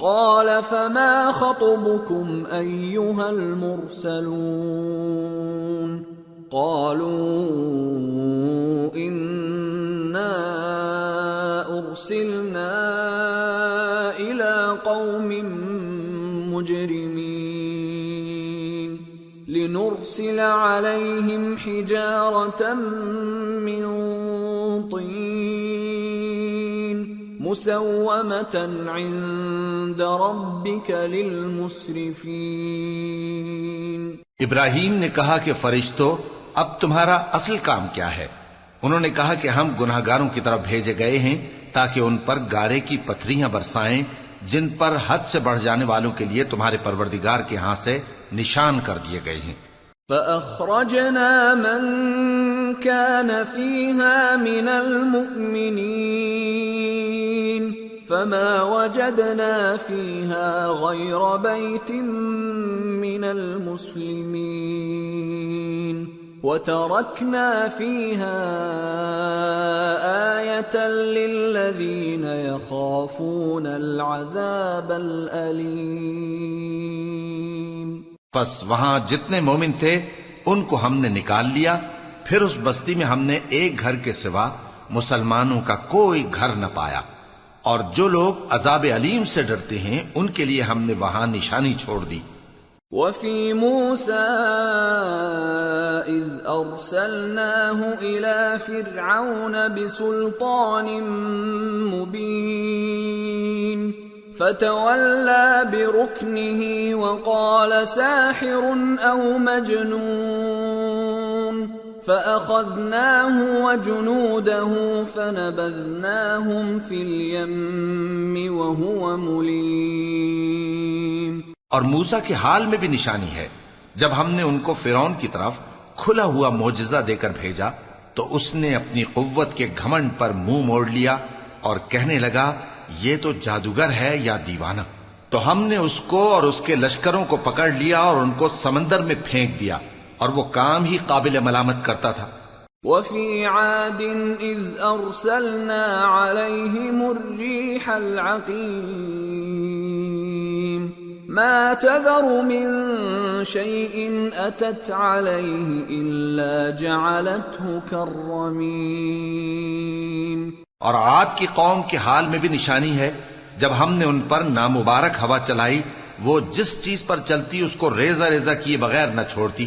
قال فما خطبكم أيها المرسلون قالوا إنا أرسلنا إلى قوم مجرمين لنرسل عليهم حجارة من عند ربك للمسرفين۔ ابراہیم نے کہا کہ فرشتو اب تمہارا اصل کام کیا ہے؟ انہوں نے کہا کہ ہم گناہ گاروں کی طرف بھیجے گئے ہیں تاکہ ان پر گارے کی پتھریاں برسائیں جن پر حد سے بڑھ جانے والوں کے لیے تمہارے پروردگار کے ہاں سے نشان کر دیے گئے ہیں۔ فأخرجنا من كان فيها من المؤمنين۔ فما وجدنا فيها غير بيت من المسلمين وتركنا فيها آية للذين يخافون العذاب الأليم پس وہاں جتنے مومن تھے ان کو ہم نے نکال لیا۔ پھر اس بستی میں ہم نے ایک گھر کے سوا مسلمانوں کا کوئی گھر نہ پایا۔ اور جو لوگ عذاب علیم سے ڈرتے ہیں، ان کے لیے ہم نے وہاں نشانی چھوڑ دی۔ وفي موسى إذ أرسلناه إلى فرعون بسلطان مبين فتولى بركنه وقال ساحر أو مجنون فأخذناه وجنوده فنبذناهم في اليم وهو مليم اور موسا کے حال میں بھی نشانی ہے۔ جب ہم نے ان کو فرون کی طرف کھلا ہوا موجزہ دے کر بھیجا، تو اس نے اپنی قوت کے گھمنڈ پر منہ موڑ لیا اور کہنے لگا، یہ تو جادوگر ہے یا دیوانہ؟ تو ہم نے اس کو اور اس کے لشکروں کو پکڑ لیا اور ان کو سمندر میں پھینک دیا۔ اور وہ کام ہی قابل ملامت کرتا تھا۔ وفي عاد إذ أرسلنا عليهم الريح العقيم ما تذر من شيء أتت عليه إلا جعلته كالرميم اور عاد کی قوم کے حال میں بھی نشانی ہے جب ہم نے ان پر نامبارک ہوا چلائی وہ جس چیز پر چلتی اس کو ریزہ ریزہ کیے بغیر نہ چھوڑتی۔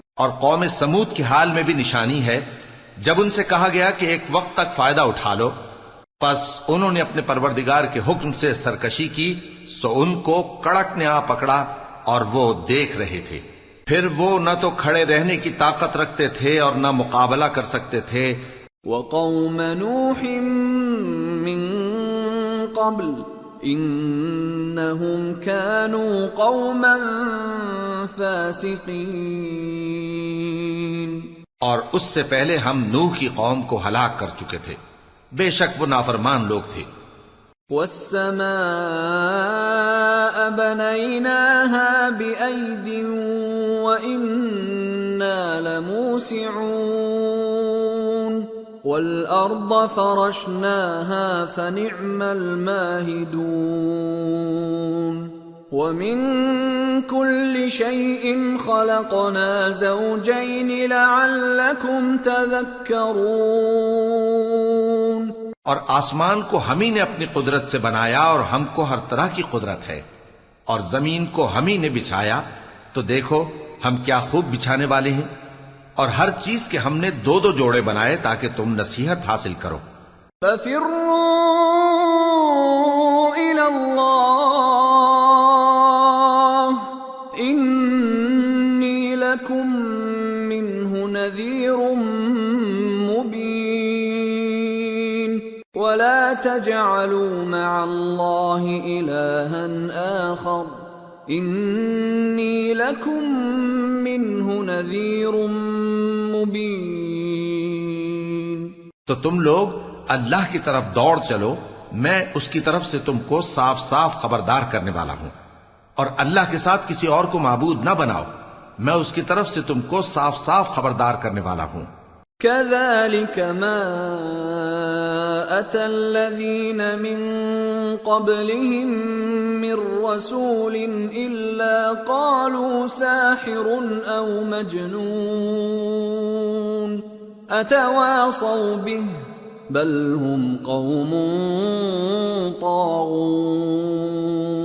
اور قوم سمود کے حال میں بھی نشانی ہے، جب ان سے کہا گیا کہ ایک وقت تک فائدہ اٹھا لو، پس انہوں نے اپنے پروردگار کے حکم سے سرکشی کی، سو ان کو کڑک نے آ پکڑا اور وہ دیکھ رہے تھے۔ پھر وہ نہ تو کھڑے رہنے کی طاقت رکھتے تھے اور نہ مقابلہ کر سکتے تھے۔ وقوم نوح من قبل انہم كانوا قوما فاسقین اور اس سے پہلے ہم نوح کی قوم کو ہلاک کر چکے تھے۔ بے شک وہ نافرمان لوگ تھے۔ والسماء بنيناها بأيد وإنا لموسعون. والأرض فرشناها فنعم الماهدون. ومن كل شيء خلقنا زوجين لعلكم تذكرون اور آسمان کو ہم ہی نے اپنی قدرت سے بنایا اور ہم کو ہر طرح کی قدرت ہے اور زمین کو ہم ہی نے بچھایا تو دیکھو ہم کیا خوب بچھانے والے ہیں اور ہر چیز کے ہم نے دو دو جوڑے بنائے تاکہ تم نصیحت حاصل کرو۔ ففروا تجعلوا مع الله إلها آخر. انی لکم منہ نذیر مبین تو تم لوگ اللہ کی طرف دوڑ چلو، میں اس کی طرف سے تم کو صاف صاف خبردار کرنے والا ہوں۔ اور اللہ کے ساتھ کسی اور کو معبود نہ بناؤ، میں اس کی طرف سے تم کو صاف صاف خبردار کرنے والا ہوں۔ كذلك ما أتى الذين من قبلهم من رسول إلا قالوا ساحر أو مجنون أتواصوا به بل هم قوم طاغون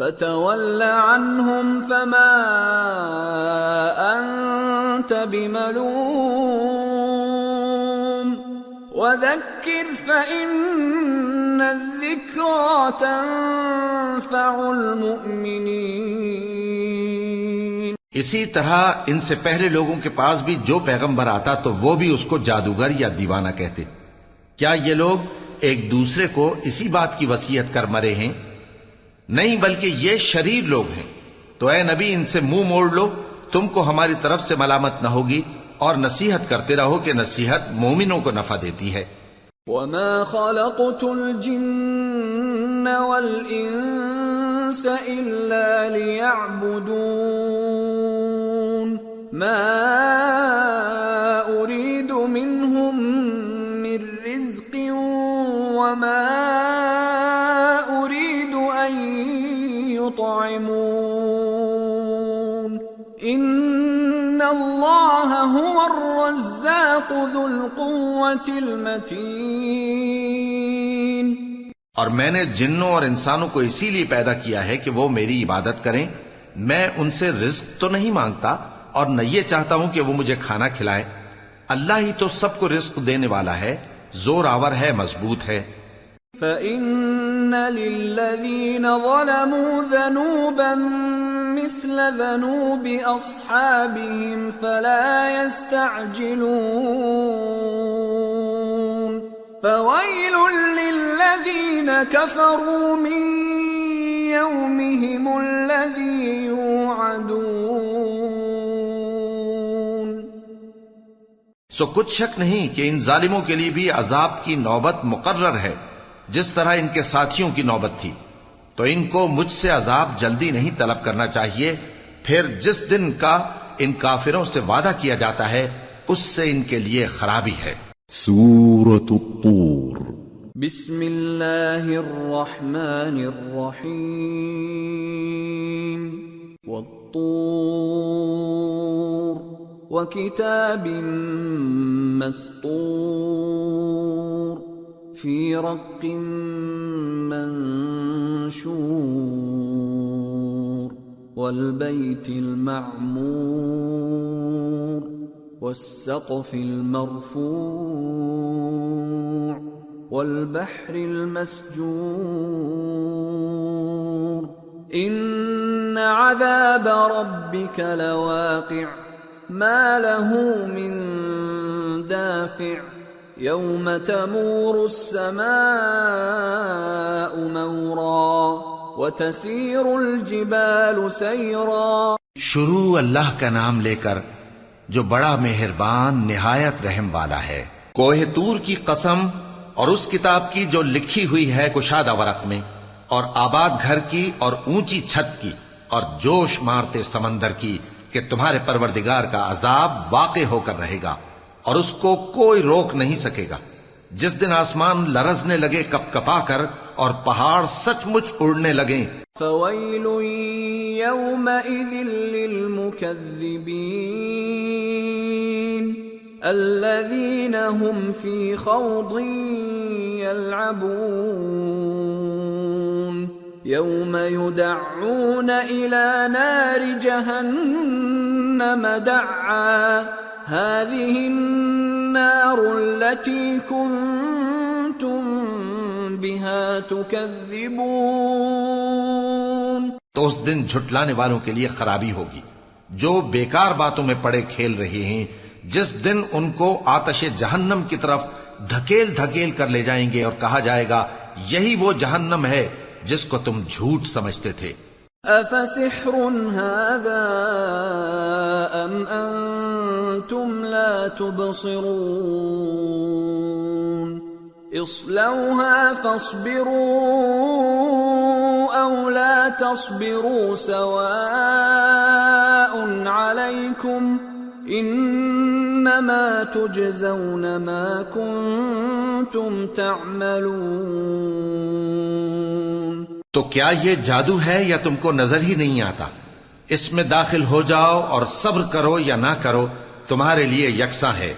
فتول عنهم فما أنت بملوم وذكر فإن الذكرى تنفع المؤمنين اسی طرح ان سے پہلے لوگوں کے پاس بھی جو پیغمبر آتا تو وہ بھی اس کو جادوگر یا دیوانہ کہتے۔ کیا یہ لوگ ایک دوسرے کو اسی بات کی وسیعت کر مرے ہیں؟ نہیں بلکہ یہ شریر لوگ ہیں۔ تو اے نبی، ان سے منہ موڑ لو۔ تم کو ہماری طرف سے ملامت نہ ہوگی اور نصیحت کرتے رہو کہ نصیحت مومنوں کو نفع دیتی ہے۔ وما خلقت الجن والإنس إلا ليعبدون۔ ما ذو اور میں نے جنوں اور انسانوں کو اسی لیے پیدا کیا ہے کہ وہ میری عبادت کریں میں ان سے رزق تو نہیں مانگتا اور نہ یہ چاہتا ہوں کہ وہ مجھے کھانا کھلائیں۔ اللہ ہی تو سب کو رزق دینے والا ہے زور آور ہے مضبوط ہے۔ فإن للذين ظلموا ذنوبا مثل ذنوب أصحابهم فلا يستعجلون. فويل للذين كفروا من يومهم الذي يوعدون. سو کچھ شک نہیں کہ ان ظالموں کے لیے بھی عذاب کی نوبت مقرر ہے، جس طرح ان کے ساتھیوں کی نوبت تھی۔ تو ان کو مجھ سے عذاب جلدی نہیں طلب کرنا چاہیے۔ پھر جس دن کا ان کافروں سے وعدہ کیا جاتا ہے اس سے ان کے لیے خرابی ہے۔ سورة الطور۔ بسم الله الرحمن الرحيم والطور۔ وكتاب مسطور في رق منشور والبيت المعمور والسقف المرفوع والبحر المسجور إن عذاب ربك لواقع ما له من دافع يوم تمور السماء مورا وتسير الجبال سيرا شروع اللہ کا نام لے کر جو بڑا مہربان، نہایت رحم والا ہے۔ کوہ تور کی قسم اور اس کتاب کی جو لکھی ہوئی ہے کشادہ ورق میں، اور آباد گھر کی اور اونچی چھت کی، اور جوش مارتے سمندر کی کہ تمہارے پروردگار کا عذاب واقع ہو کر رہے گا۔ اور اس کو کوئی روک نہیں سکے گا جس دن آسمان لرزنے لگے کپ کپا کر اور پہاڑ سچ مچ اڑنے لگے فویل یومئذ للمکذبین الذین هم فی خوض یلعبون یوم یدعون إلى نار جہنم دعا هذه النار التي كنتم بها تكذبون. تو اس دن جھٹلانے والوں کے لیے خرابی ہوگی۔ جو بیکار باتوں میں پڑے کھیل رہے ہیں جس دن ان کو آتش جہنم کی طرف دھکیل دھکیل کر لے جائیں گے اور کہا جائے گا یہی وہ جہنم ہے جس کو تم جھوٹ سمجھتے تھے۔ أفسحر هذا أم أنتم لا تبصرون اصلوها فاصبروا أو لا تصبروا سواء عليكم إنما تجزون ما كنتم تعملون تو کیا یہ جادو ہے یا تم کو نظر ہی نہیں آتا؟ اس میں داخل ہو جاؤ اور صبر کرو یا نہ کرو تمہارے لیے یکساں ہے۔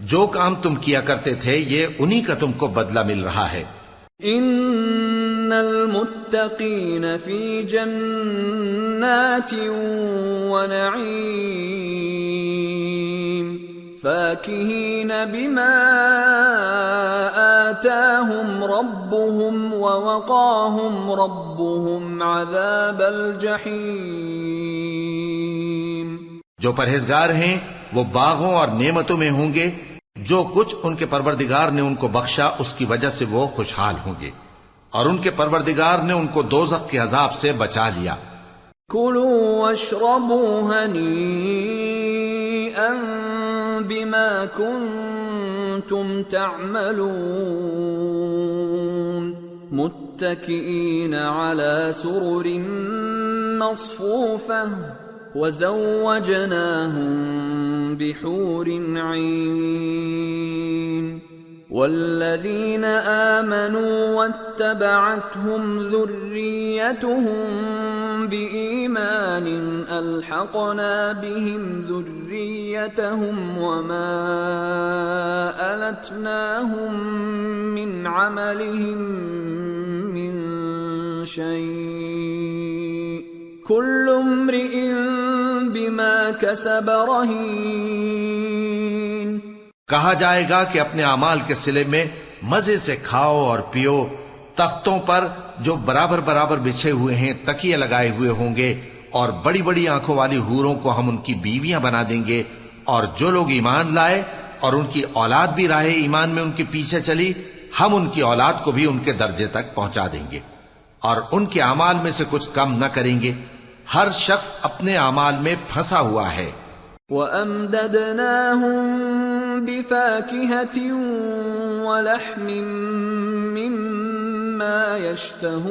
جو کام تم کیا کرتے تھے، یہ انہی کا تم کو بدلہ مل رہا ہے۔ ان المتقین فی جنات ونعیم فاکہین بما آتاهم ربهم ووقاهم ربهم عذاب الجحیم۔ جو پرہیزگار ہیں، وہ باغوں اور نعمتوں میں ہوں گے۔ جو کچھ ان کے پروردگار نے ان کو بخشا، اس کی وجہ سے وہ خوشحال ہوں گے۔ اور ان کے پروردگار نے ان کو دوزخ کے عذاب سے بچا لیا۔ كلوا واشربوا بما كنتم تعملون۔ متكئين على سرر مصفوفة وزوجناهم بحور عين. والذين آمنوا واتبعتهم ذريتهم بإيمان ألحقنا بهم ذريتهم وما ألتناهم من عملهم من شيء. كل امرئ بما كسب رهين. کہا جائے گا کہ اپنے اعمال کے سلے میں مزے سے کھاؤ اور پیو، تختوں پر جو برابر برابر بچھے ہوئے ہیں، تکیے لگائے ہوئے ہوں گے اور بڑی بڑی آنکھوں والی حوروں کو ہم ان کی بیویاں بنا دیں گے اور جو لوگ ایمان لائے اور ان کی اولاد بھی راہ ایمان میں ان کے پیچھے چلی، ہم ان کی اولاد کو بھی ان کے درجے تک پہنچا دیں گے اور ان کے اعمال میں سے کچھ کم نہ کریں گے۔ ہر شخص اپنے اعمال میں پھنسا ہوا ہے۔ وَأَمْدَدْنَاهُمْ بِفَاكِهَةٍ وَلَحْمٍ مِّمَّا يَشْتَهُونَ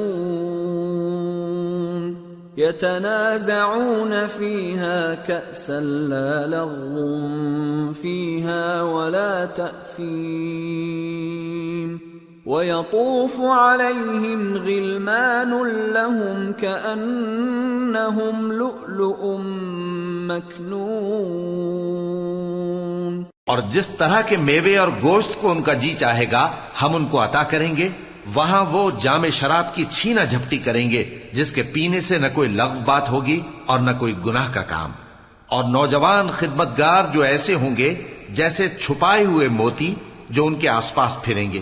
يَتَنَازَعُونَ فِيهَا كَأْسًا لَا لَغْوٌ فِيهَا وَلَا تَأْثِيمٌ وَيَطُوفُ عَلَيْهِمْ غِلْمَانٌ لَهُمْ كَأَنَّهُمْ لُؤْلُؤٌ مَكْنُونٌ اور جس طرح کے میوے اور گوشت کو ان کا جی چاہے گا، ہم ان کو عطا کریں گے، وہاں وہ جام شراب کی چھینا جھپٹی کریں گے، جس کے پینے سے نہ کوئی لغو بات ہوگی اور نہ کوئی گناہ کا کام۔ اور نوجوان خدمتگار جو ایسے ہوں گے، جیسے چھپائے ہوئے موتی جو ان کے آس پاس پھریں گے۔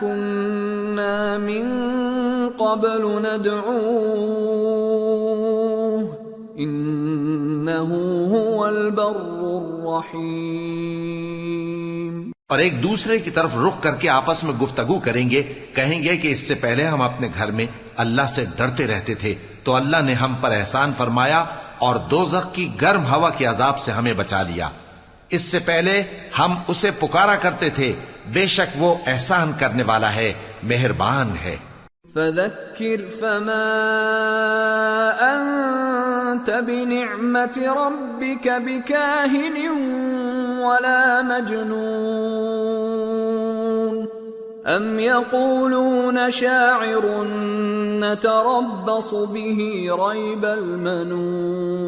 كنا من قبل ندعوه هو البر الرحيم اور ایک دوسرے کی طرف رخ کر کے آپس میں گفتگو کریں گے، کہیں گے کہ اس سے پہلے ہم اپنے گھر میں اللہ سے ڈرتے رہتے تھے، تو اللہ نے ہم پر احسان فرمایا اور دوزخ کی گرم ہوا کے عذاب سے ہمیں بچا لیا۔ اس سے پہلے ہم اسے پکارا کرتے تھے، بے شک وہ احسان کرنے والا ہے، مہربان ہے۔ فذكر فما أنت بنعمة ربك بكاهن ولا مجنون أم يقولون شاعر نتربص به ريب المنون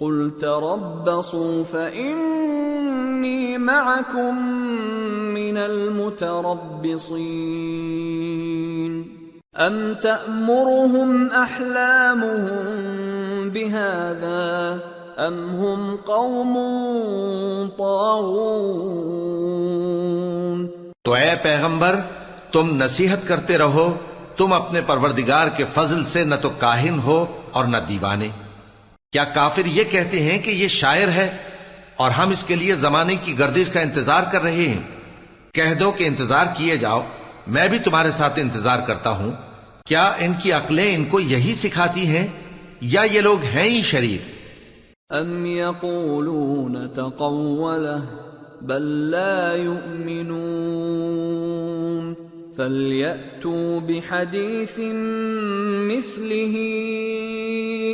قل تربصوا فإني معكم من المتربصين. أم تأمرهم أحلامهم بهذا أم هم قوم طاغون؟ تو اے پیغمبر تم نصیحت کرتے رہو تم اپنے پروردگار کے فضل سے نہ تو کاہن ہو اور نہ دیوانے۔ کیا کافر یہ کہتے ہیں کہ یہ شاعر ہے اور ہم اس کے لیے زمانے کی گردش کا انتظار کر رہے ہیں؟ کہہ دو کہ انتظار کیے جاؤ، میں بھی تمہارے ساتھ انتظار کرتا ہوں۔ کیا ان کی عقلیں ان کو یہی سکھاتی ہیں؟ یا یہ لوگ ہیں ہی شریر؟ أم يقولون تقوله، بل لا يؤمنون، فليأتوا بحديث مثله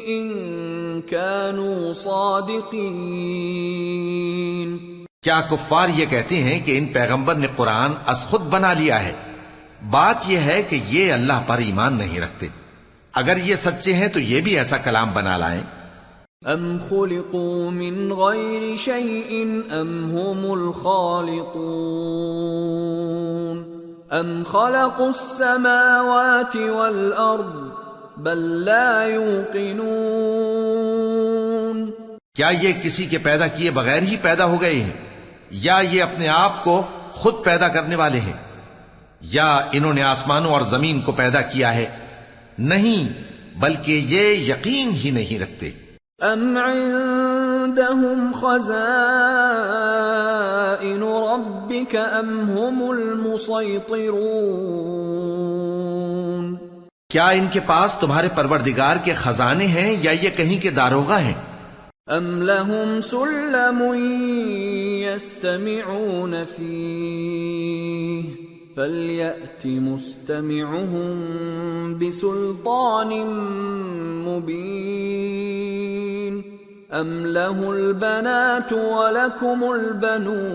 إن كانوا صادقين۔ کیا کفار یہ کہتے ہیں کہ ان پیغمبر نے قرآن از خود بنا لیا ہے؟ بات یہ ہے کہ یہ اللہ پر ایمان نہیں رکھتے۔ اگر یہ سچے ہیں تو یہ بھی ایسا کلام بنا لائیں۔ أم خلقوا من غير شيء أم هم الخالقون۔ أم خلقوا السماوات والأرض بل لا يوقنون۔ کیا یہ کسی کے پیدا کیے بغیر ہی پیدا ہو گئے ہیں؟ یا یہ اپنے آپ کو خود پیدا کرنے والے ہیں؟ یا انہوں نے آسمانوں اور زمین کو پیدا کیا ہے؟ نہیں بلکہ یہ یقین ہی نہیں رکھتے۔ أم عندهم خزائن ربك أم هم المسيطرون؟ کیا ان کے پاس تمہارے پروردگار کے خزانے ہیں یا یہ کہیں کے داروغہ ہیں؟ أم لهم سلم يستمعون فيه فليأت مستمعهم بسلطان مبين أم له البنات ولكم البنون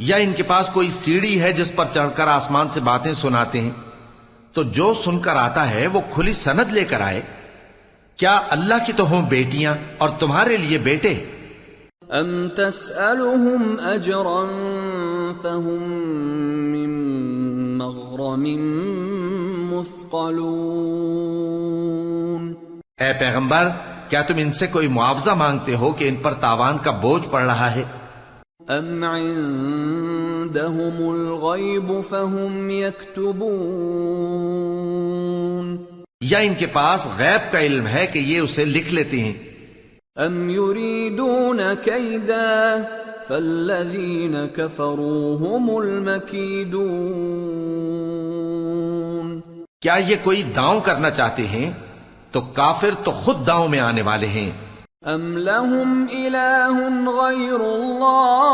یا ان کے پاس کوئی سیڑھی ہے جس پر چڑھ کر آسمان سے باتیں سناتے ہیں تو جو سن کر آتا ہے وہ کھلی سند لے کر آئے کیا اللہ کی تو ہوں بیٹیاں اور تمہارے لیے بیٹے؟ أم تسألهم أجرا فهم من مغرم مثقلون اے پیغمبر کیا تم ان سے کوئی معاوضہ مانگتے ہو کہ ان پر تاوان کا بوجھ پڑ رہا ہے؟ أم عندهم الغيب فهم يكتبون یا ان کے پاس غیب کا علم ہے کہ یہ اسے لکھ لیتے ہیں۔ أم يريدون كيدا فالذين كفروا هم المكيدون۔ کیا یہ کوئی داؤں کرنا چاہتے ہیں؟ تو کافر تو خود داؤں میں آنے والے ہیں۔ أم لهم إله غير الله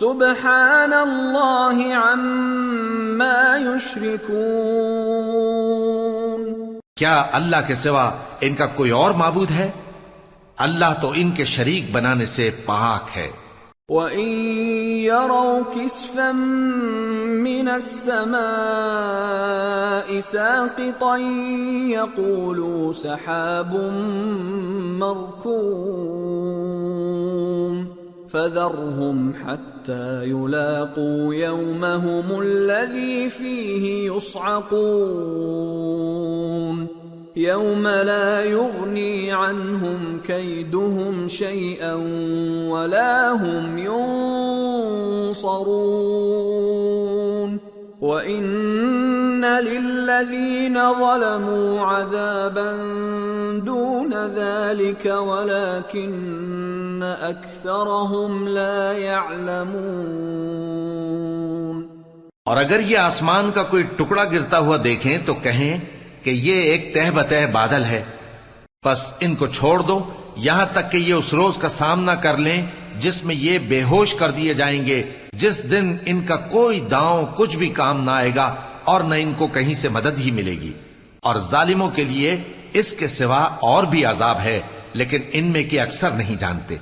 سبحان الله عما يشركون کیا اللہ کے سوا ان کا کوئی اور معبود ہے؟ اللہ تو ان کے شریک بنانے سے پاک ہے۔ وَإِن يَرَوْا كِسْفًا مِّنَ السَّمَاءِ سَاقِطًا يَقُولُوا سَحَابٌ مَّرْكُومٌ فَذَرْهُمْ حَتَّى يُلَاقُوا يَوْمَهُمُ الَّذِي فِيهِ يُصْعَقُونَ. يوم لا يغني عنهم كيدهم شيئا ولا هم ينصرون. وان للذين ظلموا عذابا دون ذلك ولكن اكثرهم لا يعلمون اور اگر یہ آسمان کا کوئی ٹکڑا گرتا ہوا دیکھیں تو کہیں کہ یہ ایک تہ بتہ بادل ہے۔ بس ان کو چھوڑ دو، یہاں تک کہ یہ اس روز کا سامنا کر لیں جس میں یہ بے ہوش کر دیے جائیں گے، جس دن ان کا کوئی داؤں کچھ بھی کام نہ آئے گا اور نہ ان کو کہیں سے مدد ہی ملے گی۔ اور ظالموں کے لیے اس کے سوا اور بھی عذاب ہے، لیکن ان میں کے اکثر نہیں جانتے۔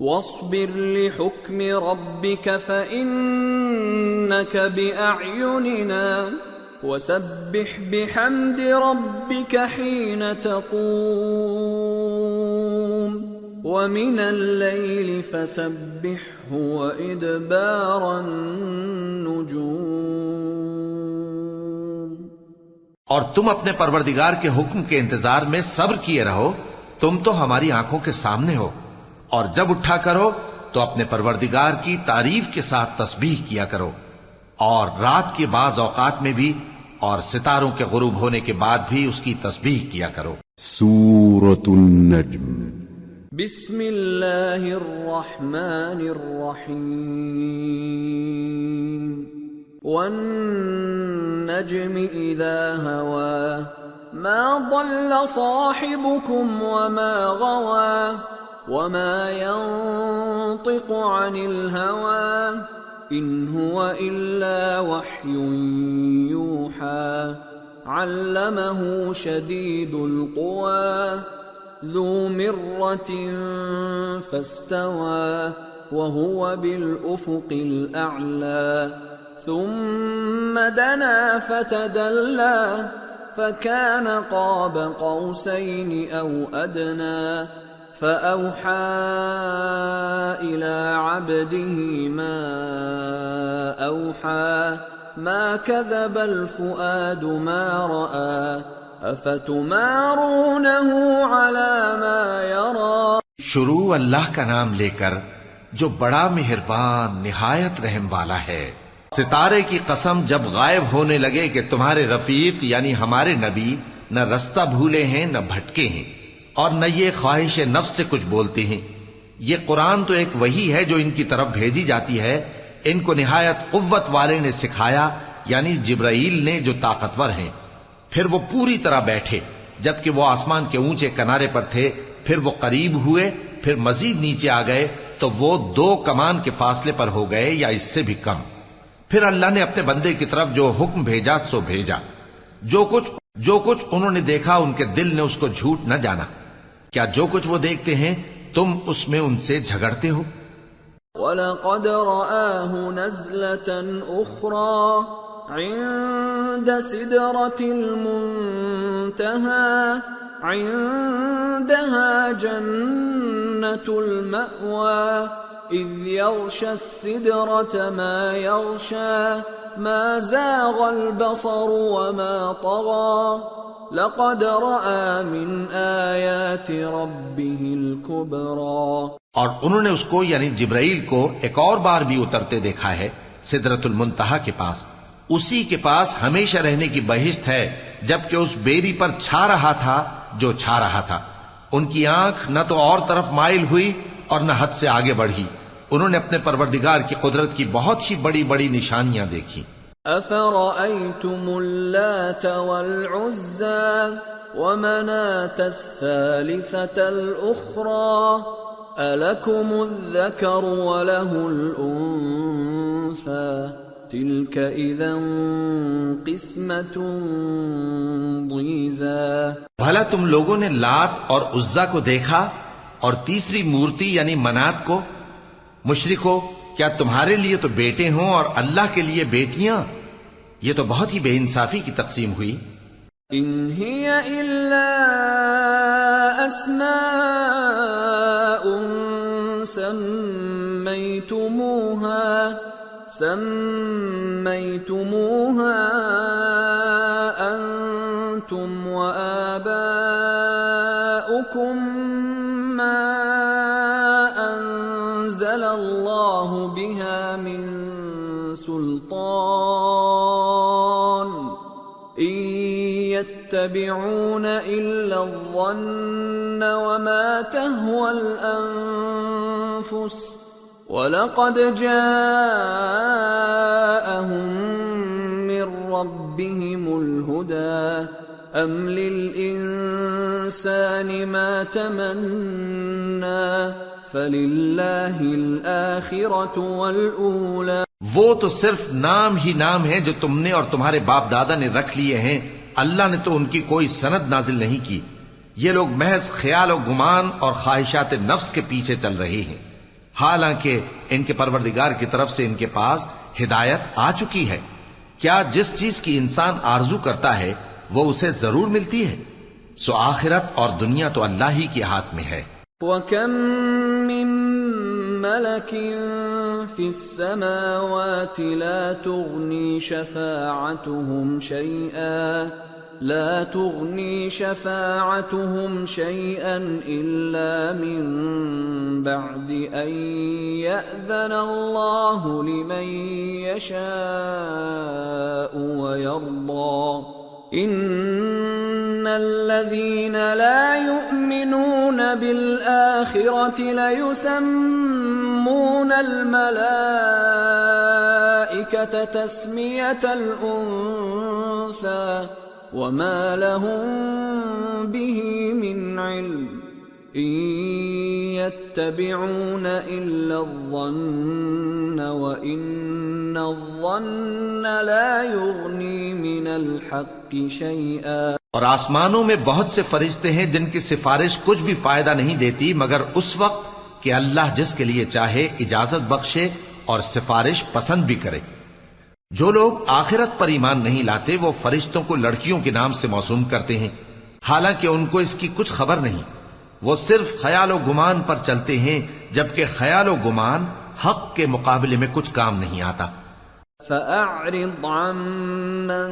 واصبر لحكم ربك فإنك بأعيننا وسبح بحمد ربك حين تقوم. ومن الليل فسبحه وإدبار النجوم. اور تم اپنے پروردگار کے حکم کے انتظار میں صبر کیے رہو، تم تو ہماری آنکھوں کے سامنے ہو۔ اور جب اٹھا کرو، تو اپنے پروردگار کی تعریف کے ساتھ تسبیح کیا کرو۔ اور رات کے بعض اوقات میں بھی اور ستاروں کے غروب ہونے کے بعد بھی اس کی تسبیح کیا کرو سورة النجم بسم اللہ الرحمن الرحیم والنجم اذا ہوا ما ضل صاحبكم وما غوا وما ينطق عن الهوا إن هو إلا وحي يوحى. علمه شديد القوى. ذو مرة فاستوى. وهو بالأفق الأعلى. ثم دنا فتدلى. فكان قاب قوسين أو أدنى. فأوحى إلى عبده ما أوحى ما كذب الفؤاد ما رأى أفتمارونه على ما يرى شروع اللہ کا نام لے کر جو بڑا مہربان، نہایت رحم والا ہے۔ ستارے کی قسم جب غائب ہونے لگے کہ تمہارے رفیق یعنی ہمارے نبی، نہ رستہ بھولے ہیں، نہ بھٹکے ہیں۔ اور نہ یہ خواہش نفس سے کچھ بولتے ہیں۔ یہ قرآن تو ایک وہی ہے جو ان کی طرف بھیجی جاتی ہے۔ ان کو نہایت قوت والے نے سکھایا یعنی جبرائیل نے جو طاقتور ہیں۔ پھر وہ پوری طرح بیٹھے۔ جبکہ وہ آسمان کے اونچے کنارے پر تھے، پھر وہ قریب ہوئے، پھر مزید نیچے آ گئے، تو وہ دو کمان کے فاصلے پر ہو گئے یا اس سے بھی کم۔ پھر اللہ نے اپنے بندے کی طرف جو حکم بھیجا، سو بھیجا۔ جو کچھ جو کچھ انہوں نے دیکھا، ان کے دل نے اس کو جھوٹ نہ جانا۔ کیا جو کچھ وہ دیکھتے ہیں، تم اس میں ان سے جھگڑتے ہو؟ وَلَقَدْ رَآهُ نَزْلَةً أُخْرَى عِندَ سِدْرَةِ الْمُنْتَهَى عِندَهَا جَنَّةُ الْمَأْوَى إِذْ يَغْشَى السِّدْرَةَ مَا يَغْشَى، ما زاغ البصر وما طغى. لقد رأى من آيات ربه الكبرى. اور انہوں نے اس کو یعنی جبرائیل کو، ایک اور بار بھی اترتے دیکھا ہے سدرت المنتہا کے پاس۔ اسی کے پاس ہمیشہ رہنے کی بہشت ہے، جبکہ اس بیری پر چھا رہا تھا جو چھا رہا تھا۔ ان کی آنکھ نہ تو اور طرف مائل ہوئی اور نہ حد سے آگے بڑھی۔ انہوں نے اپنے پروردگار کی قدرت کی بہت ہی بڑی بڑی نشانیاں دیکھی۔ أفرأيتم اللات والعزى ومناة الثالثة الأخرى ألكم الذكر وله الأنثى تلك إذا قسمة ضيزى بھلا تم لوگوں نے لات اور عزا کو دیکھا اور تیسری مورتی یعنی منات کو مشرکو کیا تمہارے لیے تو بیٹے ہوں اور اللہ کے لیے بیٹیاں؟ یہ تو بہت ہی بے انصافی کی تقسیم ہوئی۔ ان هي الا اسماء سميتموها سم يتبعون إلا الظن وما تهوى الأنفس ولقد جاءهم من ربهم الهدى أم للإنسان ما تمنى فلله الآخرة والأولى وہ تو صرف نام ہی نام ہے جو تم نے اور تمہارے باپ دادا نے رکھ لیے ہیں۔ اللہ نے تو ان کی کوئی سند نازل نہیں کی۔ یہ لوگ محض خیال و گمان اور خواہشات نفس کے پیچھے چل رہے ہیں۔ حالانکہ ان کے پروردگار کی طرف سے ان کے پاس ہدایت آ چکی ہے۔ کیا جس چیز کی انسان آرزو کرتا ہے، وہ اسے ضرور ملتی ہے؟ سو آخرت اور دنیا تو اللہ ہی کے ہاتھ میں ہے۔ وكم من ملك في السماوات لا تغني شفاعتهم شيئا لا تغني شفاعتهم شيئا إلا من بعد أن يأذن الله لمن يشاء ويرضى. ان الذين لا يؤمنون بالآخرة ليسمون الملائكة تسمية الأنثى وما لهم به من علم يتبعون الا الظن وان الظن لا يغني من الحق شيئا۔ اور آسمانوں میں بہت سے فرشتے ہیں جن کی سفارش کچھ بھی فائدہ نہیں دیتی، مگر اس وقت کہ اللہ جس کے لیے چاہے اجازت بخشے اور سفارش پسند بھی کرے۔ جو لوگ آخرت پر ایمان نہیں لاتے، وہ فرشتوں کو لڑکیوں کے نام سے موسوم کرتے ہیں۔ حالانکہ ان کو اس کی کچھ خبر نہیں۔ وہ صرف خیال و گمان پر چلتے ہیں جبکہ خیال و گمان حق کے مقابلے میں کچھ کام نہیں آتا۔ فأعرض عن من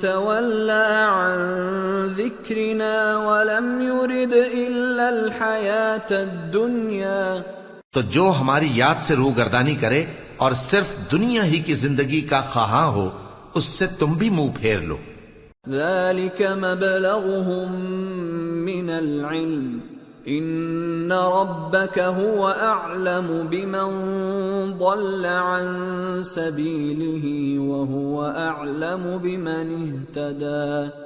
تولى عن ذكرنا ولم يرد إلا الحياة الدنيا۔ تو جو ہماری یاد سے روگردانی کرے اور صرف دنیا ہی کی زندگی کا خواہاں ہو اس سے تم بھی منہ پھیر لو۔ ذلك مبلغهم من العلم. إن ربك هو أعلم بمن ضل عن سبيله وهو أعلم بمن اهتدى.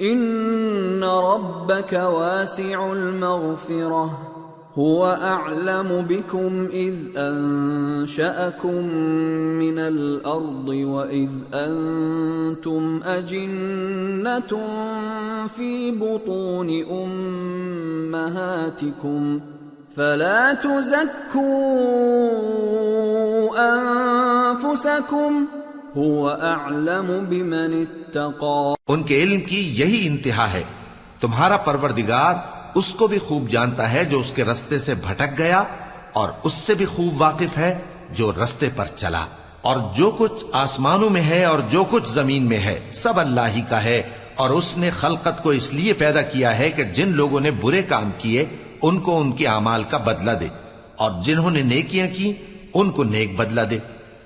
ان ربك واسع المغفره هو اعلم بكم اذ انشاكم من الأرض واذ أنتم اجنه في بطون امهاتكم فلا تزكوا انفسكم هو اعلم بمن اتقى. ان کے علم کی یہی انتہا ہے۔ تمہارا پروردگار اس کو بھی خوب جانتا ہے جو اس کے رستے سے بھٹک گیا اور اس سے بھی خوب واقف ہے جو رستے پر چلا۔ اور جو کچھ آسمانوں میں ہے اور جو کچھ زمین میں ہے، سب اللہ ہی کا ہے۔ اور اس نے خلقت کو اس لیے پیدا کیا ہے کہ جن لوگوں نے برے کام کیے، ان کو ان کے اعمال کا بدلہ دے۔ اور جنہوں نے نیکیاں کی، ان کو نیک بدلہ دے۔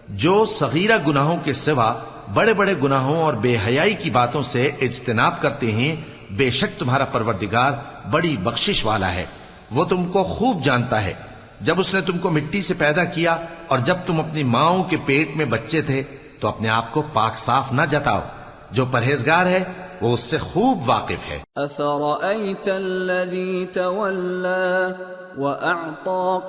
جو صغیرہ گناہوں کے سوا بڑے بڑے گناہوں اور بے حیائی کی باتوں سے اجتناب کرتے ہیں، بے شک تمہارا پروردگار بڑی بخشش والا ہے۔ وہ تم کو خوب جانتا ہے۔ جب اس نے تم کو مٹی سے پیدا کیا اور جب تم اپنی ماؤں کے پیٹ میں بچے تھے، تو اپنے آپ کو پاک صاف نہ جتاؤ۔ جو پرہیزگار ہے، وہ اس سے خوب واقف ہے۔ افرأيت الذي تولى وأعطى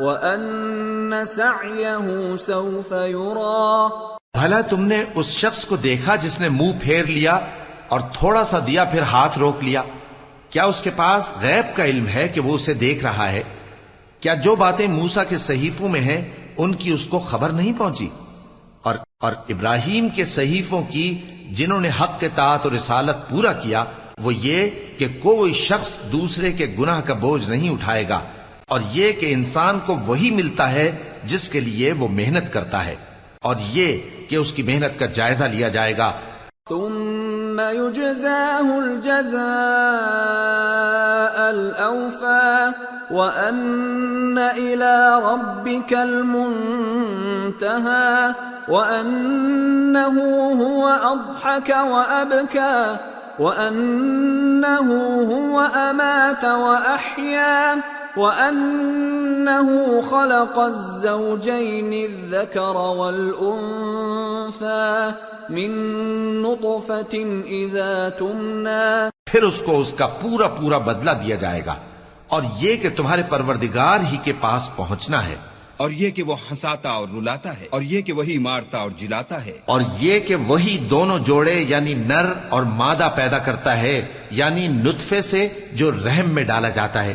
وأن سعيه سوف يرى بھلا تم نے اس شخص کو دیکھا جس نے منہ پھیر لیا اور تھوڑا سا دیا پھر ہاتھ روک لیا؟ کیا اس کے پاس غیب کا علم ہے کہ وہ اسے دیکھ رہا ہے؟ کیا جو باتیں موسا کے صحیفوں میں ہیں، ان کی اس کو خبر نہیں پہنچی؟ اور اور ابراہیم کے صحیفوں کی جنہوں نے حق کے تعت اور رسالت پورا کیا، وہ یہ کہ کوئی شخص دوسرے کے گناہ کا بوجھ نہیں اٹھائے گا۔ اور یہ کہ انسان کو وہی ملتا ہے جس کے لیے وہ محنت کرتا ہے اور یہ کہ اس کی محنت کا جائزہ لیا جائے گا۔ ثم يجزاه الجزاء الأوفى وأن إلى ربك المنتهى وأنه هو أضحك وأبكى وأنه هو أمات وأحيا وأنه خلق الزوجين الذكر والأنثى من نطفة إذا تمنى پھر اس کو اس کا پورا پورا بدلہ دیا جائے گا اور یہ کہ تمہارے پروردگار ہی کے پاس پہنچنا ہے اور یہ کہ وہ ہنساتا اور رلاتا ہے اور یہ کہ وہی مارتا اور جلاتا ہے اور یہ کہ وہی دونوں جوڑے یعنی نر اور مادہ پیدا کرتا ہے یعنی نطفے سے جو رحم میں ڈالا جاتا ہے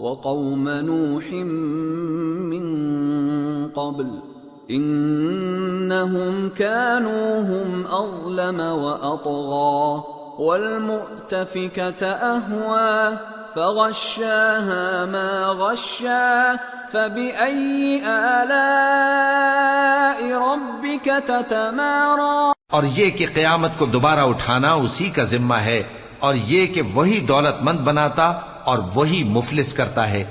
وقوم نوح من قبل إنهم كانوا هم أظلم وأطغى والمؤتفكة أهوى فغشاها ما غشا فبأي آلاء ربك تتمارى اور یہ کہ قیامت کو دوبارہ اٹھانا اسی کا ذمہ ہے اور یہ کہ وہی دولت مند بناتا اور وہی مفلس کرتا ہے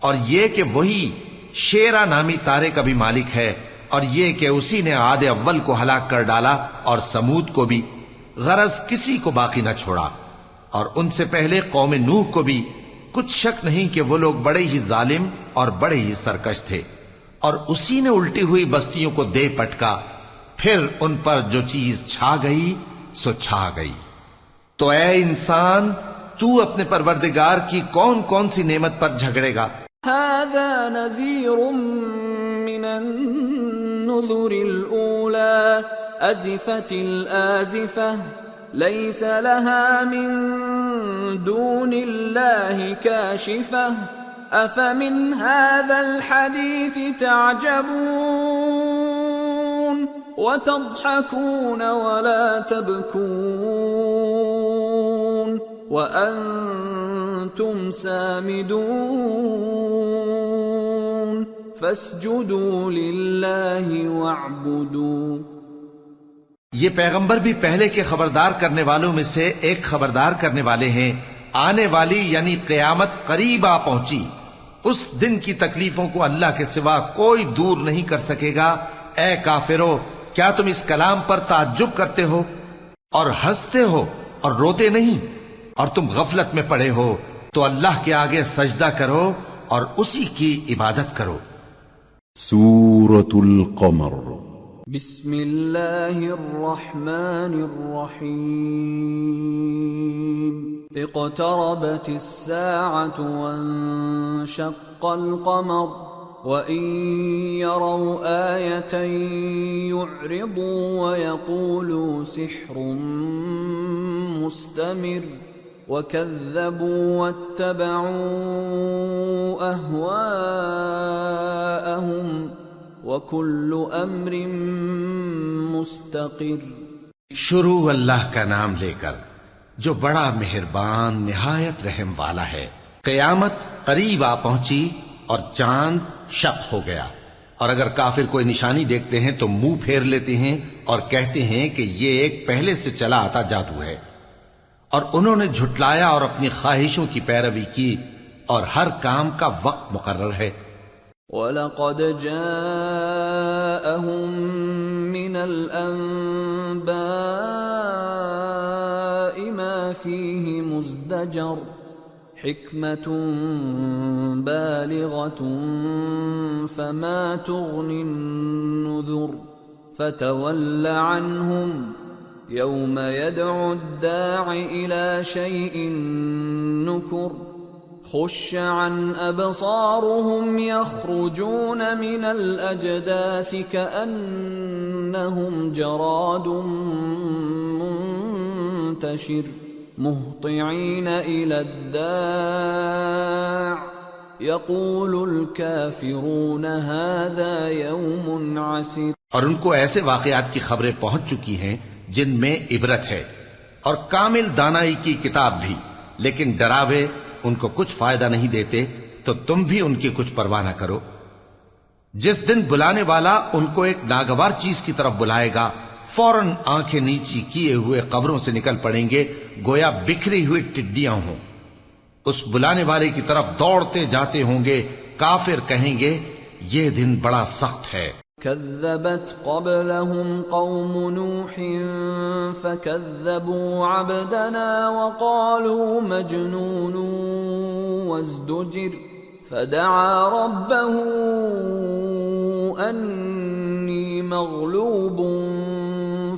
اور یہ کہ وہی شیرا نامی تارے کا بھی مالک ہے اور یہ کہ اسی نے عاد اول کو ہلاک کر ڈالا اور سمود کو بھی، غرض کسی کو باقی نہ چھوڑا۔ اور ان سے پہلے قوم نوح کو بھی کچھ شک نہیں کہ وہ لوگ بڑے ہی ظالم اور بڑے ہی سرکش تھے۔ اور اسی نے الٹی ہوئی بستیوں کو دے پٹکا، پھر ان پر جو چیز چھا گئی، سو چھا گئی۔ تو اے انسان تو اپنے پروردگار کی کون کون سی نعمت پر جھگڑے گا؟ هذا نذير من النذر الأولى، أزفت الآزفة، ليس لها من دون الله كاشفة. أفمن هذا الحديث تعجبون؟ وتضحكون ولا تبكون. وأنتم سامدون فاسجدوا لله واعبدوا یہ پیغمبر بھی پہلے کے خبردار کرنے والوں میں سے ایک خبردار کرنے والے ہیں۔ آنے والی یعنی قیامت قریب آ پہنچی۔ اس دن کی تکلیفوں کو اللہ کے سوا کوئی دور نہیں کر سکے گا۔ اے کافرو، کیا تم اس کلام پر تعجب کرتے ہو؟ اور ہنستے ہو اور روتے نہیں؟ اور تم غفلت میں پڑے ہو تو اللہ کے آگے سجدہ کرو اور اسی کی عبادت کرو سورة القمر بسم الله الرحمن الرحيم اقتربت الساعة وانشق القمر وَإِنْ يَرَوْا آيَةً يُعْرِضُوا وَيَقُولُوا سِحْرٌ مُسْتَمِرٌ وكذبوا واتبعوا أهواءهم وكل أمر مستقر شروع اللہ کا نام لے کر جو بڑا مہربان، نہایت رحم والا ہے، قیامت قریب آ پہنچی اور چاند شق ہو گیا۔ اور اگر کافر کوئی نشانی دیکھتے ہیں تو منہ پھیر لیتے ہیں اور کہتے ہیں کہ یہ ایک پہلے سے چلا آتا جادو ہے۔ اور انہوں نے جھٹلایا اور اپنی خواہشوں کی پیروی کی اور ہر کام کا وقت مقرر ہے۔ وَلَقَدْ جَاءَهُم مِّنَ الْأَنبَاءِ مَا فِيهِ مُزْدَجَرٌ حِكْمَةٌ بَالِغَةٌ فَمَا تُغْنِ النُّذُرُ فَتَوَلَّ عَنْهُمْ يوم يدعو الداع إلى شيء نكر خش عن أبصارهم يخرجون من الأجداث كأنهم جراد منتشر مهطعين إلى الداع. يقول الكافرون هذا يوم عسير. ان کو ایسے واقعات کی خبریں پہنچ چکی ہیں جن میں عبرت ہے اور کامل دانائی کی کتاب بھی، لیکن ڈراوے ان کو کچھ فائدہ نہیں دیتے، تو تم بھی ان کی کچھ پرواہ نہ کرو۔ جس دن بلانے والا ان کو ایک ناگوار چیز کی طرف بلائے گا، فوراً آنکھیں نیچی کیے ہوئے قبروں سے نکل پڑیں گے، گویا بکھری ہوئی ٹڈیاں ہوں۔ اس بلانے والے کی طرف دوڑتے جاتے ہوں گے، کافر کہیں گے، یہ دن بڑا سخت ہے۔ كذبت قبلهم قوم نوح فكذبوا عبدنا وقالوا مجنون وازدجر فدعا ربه أني مغلوب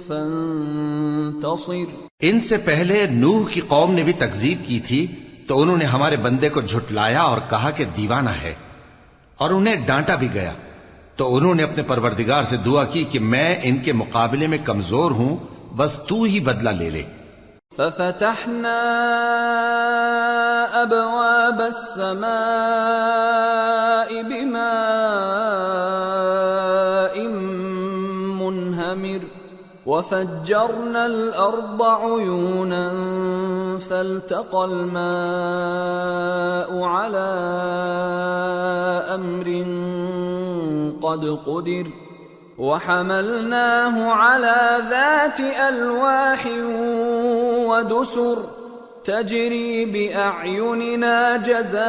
فانتصر. إن سے پہلے نوح کی قوم نے بھی تکذیب کی تھی تو انہوں نے ہمارے بندے کو جھٹلایا اور کہا کہ دیوانہ ہے اور انہیں ڈانٹا بھی گیا۔ تو انہوں نے اپنے پروردگار سے دعا کی کہ میں ان کے مقابلے میں کمزور ہوں، بس تو ہی بدلہ لے لے۔ ففتحنا ابواب السماء بماء منهمر وفجرنا الارض عيونا فالتقى الماء على امر قد قدر وحملناه على ذات الواح ودسر تجري باعيننا جزاء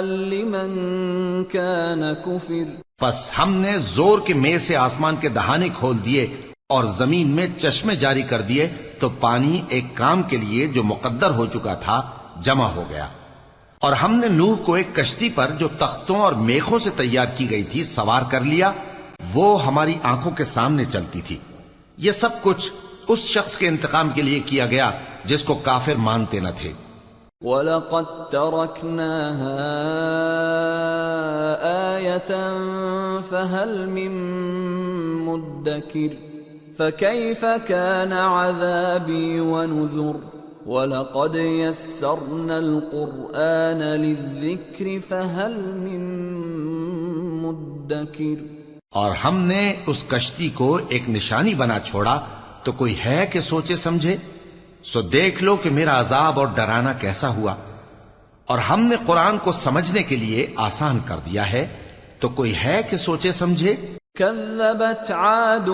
لمن كان كفر. پس ہم نے زور کے میں سے آسمان کے دہانے کھول دیے اور زمین میں چشمے جاری کر دیے تو پانی ایک کام کے لیے جو مقدر ہو چکا تھا جمع ہو گیا۔ اور ہم نے نوح کو ایک کشتی پر جو تختوں اور میخوں سے تیار کی گئی تھی سوار کر لیا، وہ ہماری آنکھوں کے سامنے چلتی تھی۔ یہ سب کچھ اس شخص کے انتقام کے لیے کیا گیا جس کو کافر مانتے نہ تھے۔ وَلَقَدْ تَرَكْنَاهَا آيَةً فَهَلْ مِن مُدَّكِرٍ فَكَيْفَ كَانَ عَذَابِي وَنُذُرْ وَلَقَدْ يَسَّرْنَا الْقُرْآنَ لِلذِّكْرِ فَهَلْ مِن مُدَّكِرٍ اور ہم نے اس کشتی کو ایک نشانی بنا چھوڑا تو کوئی ہے کہ سوچے سمجھے؟ سو دیکھ لو کہ میرا عذاب اور ڈرانا کیسا ہوا۔ اور ہم نے قرآن کو سمجھنے کے لیے آسان کر دیا ہے تو کوئی ہے کہ سوچے سمجھے؟ كذبت عاد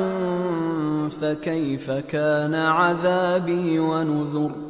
فكيف كان عذابي ونذر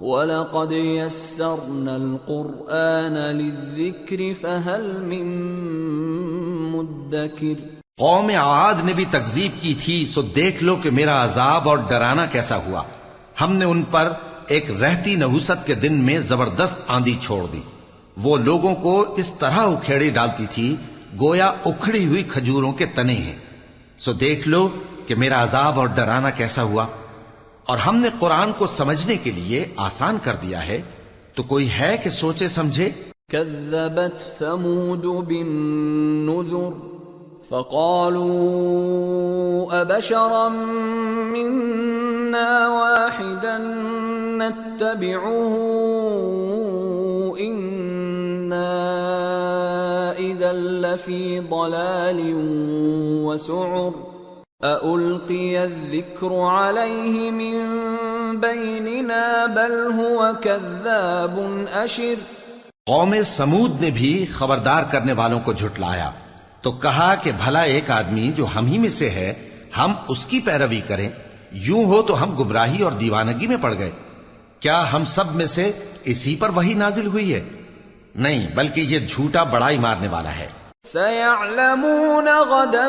ولقد يسرنا القرآن للذكر فهل من مدكر قوم عاد نے بھی تکذیب کی تھی، سو دیکھ لو کہ میرا عذاب اور ڈرانا کیسا ہوا۔ ہم نے ان پر ایک رہتی نحوست کے دن میں زبردست آندھی چھوڑ دی۔ وہ لوگوں کو اس طرح اکھیڑی ڈالتی تھی، گویا اکھڑی ہوئی کھجوروں کے تنے ہیں۔ سو دیکھ لو کہ میرا عذاب اور ڈرانا کیسا ہوا۔ اور ہم نے قرآن کو سمجھنے کے لیے آسان کر دیا ہے، تو کوئی ہے کہ سوچے سمجھے؟ كذبت ثمود بالنذر، فقالوا أبشرا منا واحدا نتبعه، إنا إذا لفي ضلال وسعر. الذكر عليه من بيننا بل هو كذاب أشر۔ قوم سمود نے بھی خبردار کرنے والوں کو جھٹلایا۔ تو کہا کہ بھلا ایک آدمی جو ہم ہی میں سے ہے ہم اس کی پیروی کریں۔ یوں ہو تو ہم گمراہی اور دیوانگی میں پڑ گئے۔ کیا ہم سب میں سے اسی پر وہی نازل ہوئی ہے؟ نہیں بلکہ یہ جھوٹا بڑائی مارنے والا ہے۔ سيعلمون غدا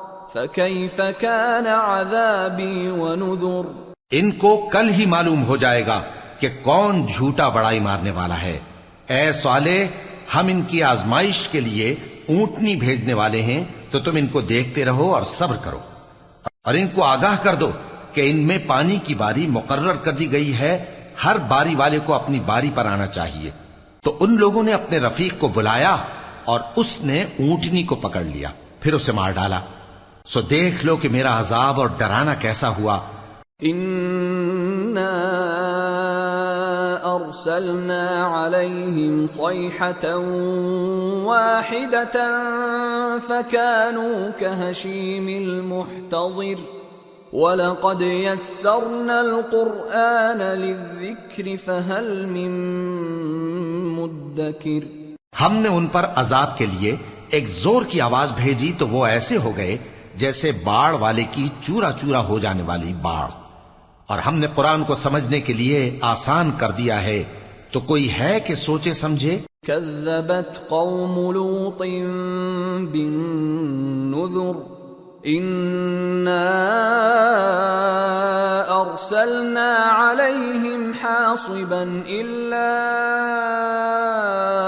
فكيف كان عذابي ونذر ان کو کل ہی معلوم ہو جائے گا کہ کون جھوٹا بڑائی مارنے والا ہے۔ اے صالح، ہم ان کی آزمائش کے لیے اونٹنی بھیجنے والے ہیں، تو تم ان کو دیکھتے رہو اور صبر کرو۔ اور ان کو آگاہ کر دو کہ ان میں پانی کی باری مقرر کر دی گئی ہے، ہر باری والے کو اپنی باری پر آنا چاہیے۔ تو ان لوگوں نے اپنے رفیق کو بلایا اور اس نے اونٹنی کو پکڑ لیا، پھر اسے مار ڈالا۔ سو دیکھ لو کہ میرا عذاب اور ڈرانا کیسا ہوا۔ إنا أرسلنا عليهم صيحة واحدة فكانوا كهشيم المحتضر ولقد يسرنا القرآن للذكر فهل من مدكر۔ ہم نے ان پر عذاب کے لیے ایک زور کی آواز بھیجی تو وہ ایسے ہو گئے جیسے باڑ والے کی چورا چورا ہو جانے والی باڑ۔ اور ہم نے قرآن کو سمجھنے کے لیے آسان کر دیا ہے۔ تو کوئی ہے کہ سوچے سمجھے؟ كذبت قوم لوط بالنذر۔ إنا أرسلنا عليهم حاصبا إلا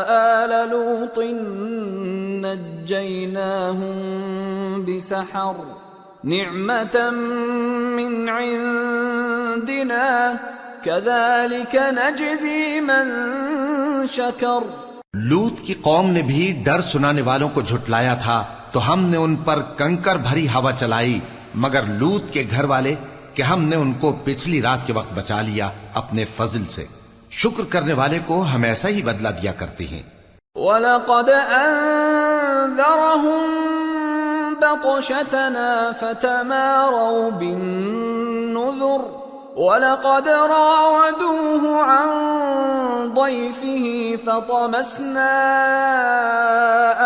آل لوط نجيناهم بسحر نعمة من عندنا كذلك نجزي من شكر لوت کی قوم نے بھی ڈر سنانے والوں کو جھٹلایا تھا تو ہم نے ان پر کنکر بھری ہوا چلائی مگر لوت کے گھر والے کہ ہم نے ان کو پچھلی رات کے وقت بچا لیا اپنے فضل سے۔ شکر کرنے والے کو ہم ایسا ہی بدلہ دیا کرتے ہیں۔ ولقد أنذرهم بطشتنا فتماروا بالنذر ولقد راودوه عن ضيفه فطمسنا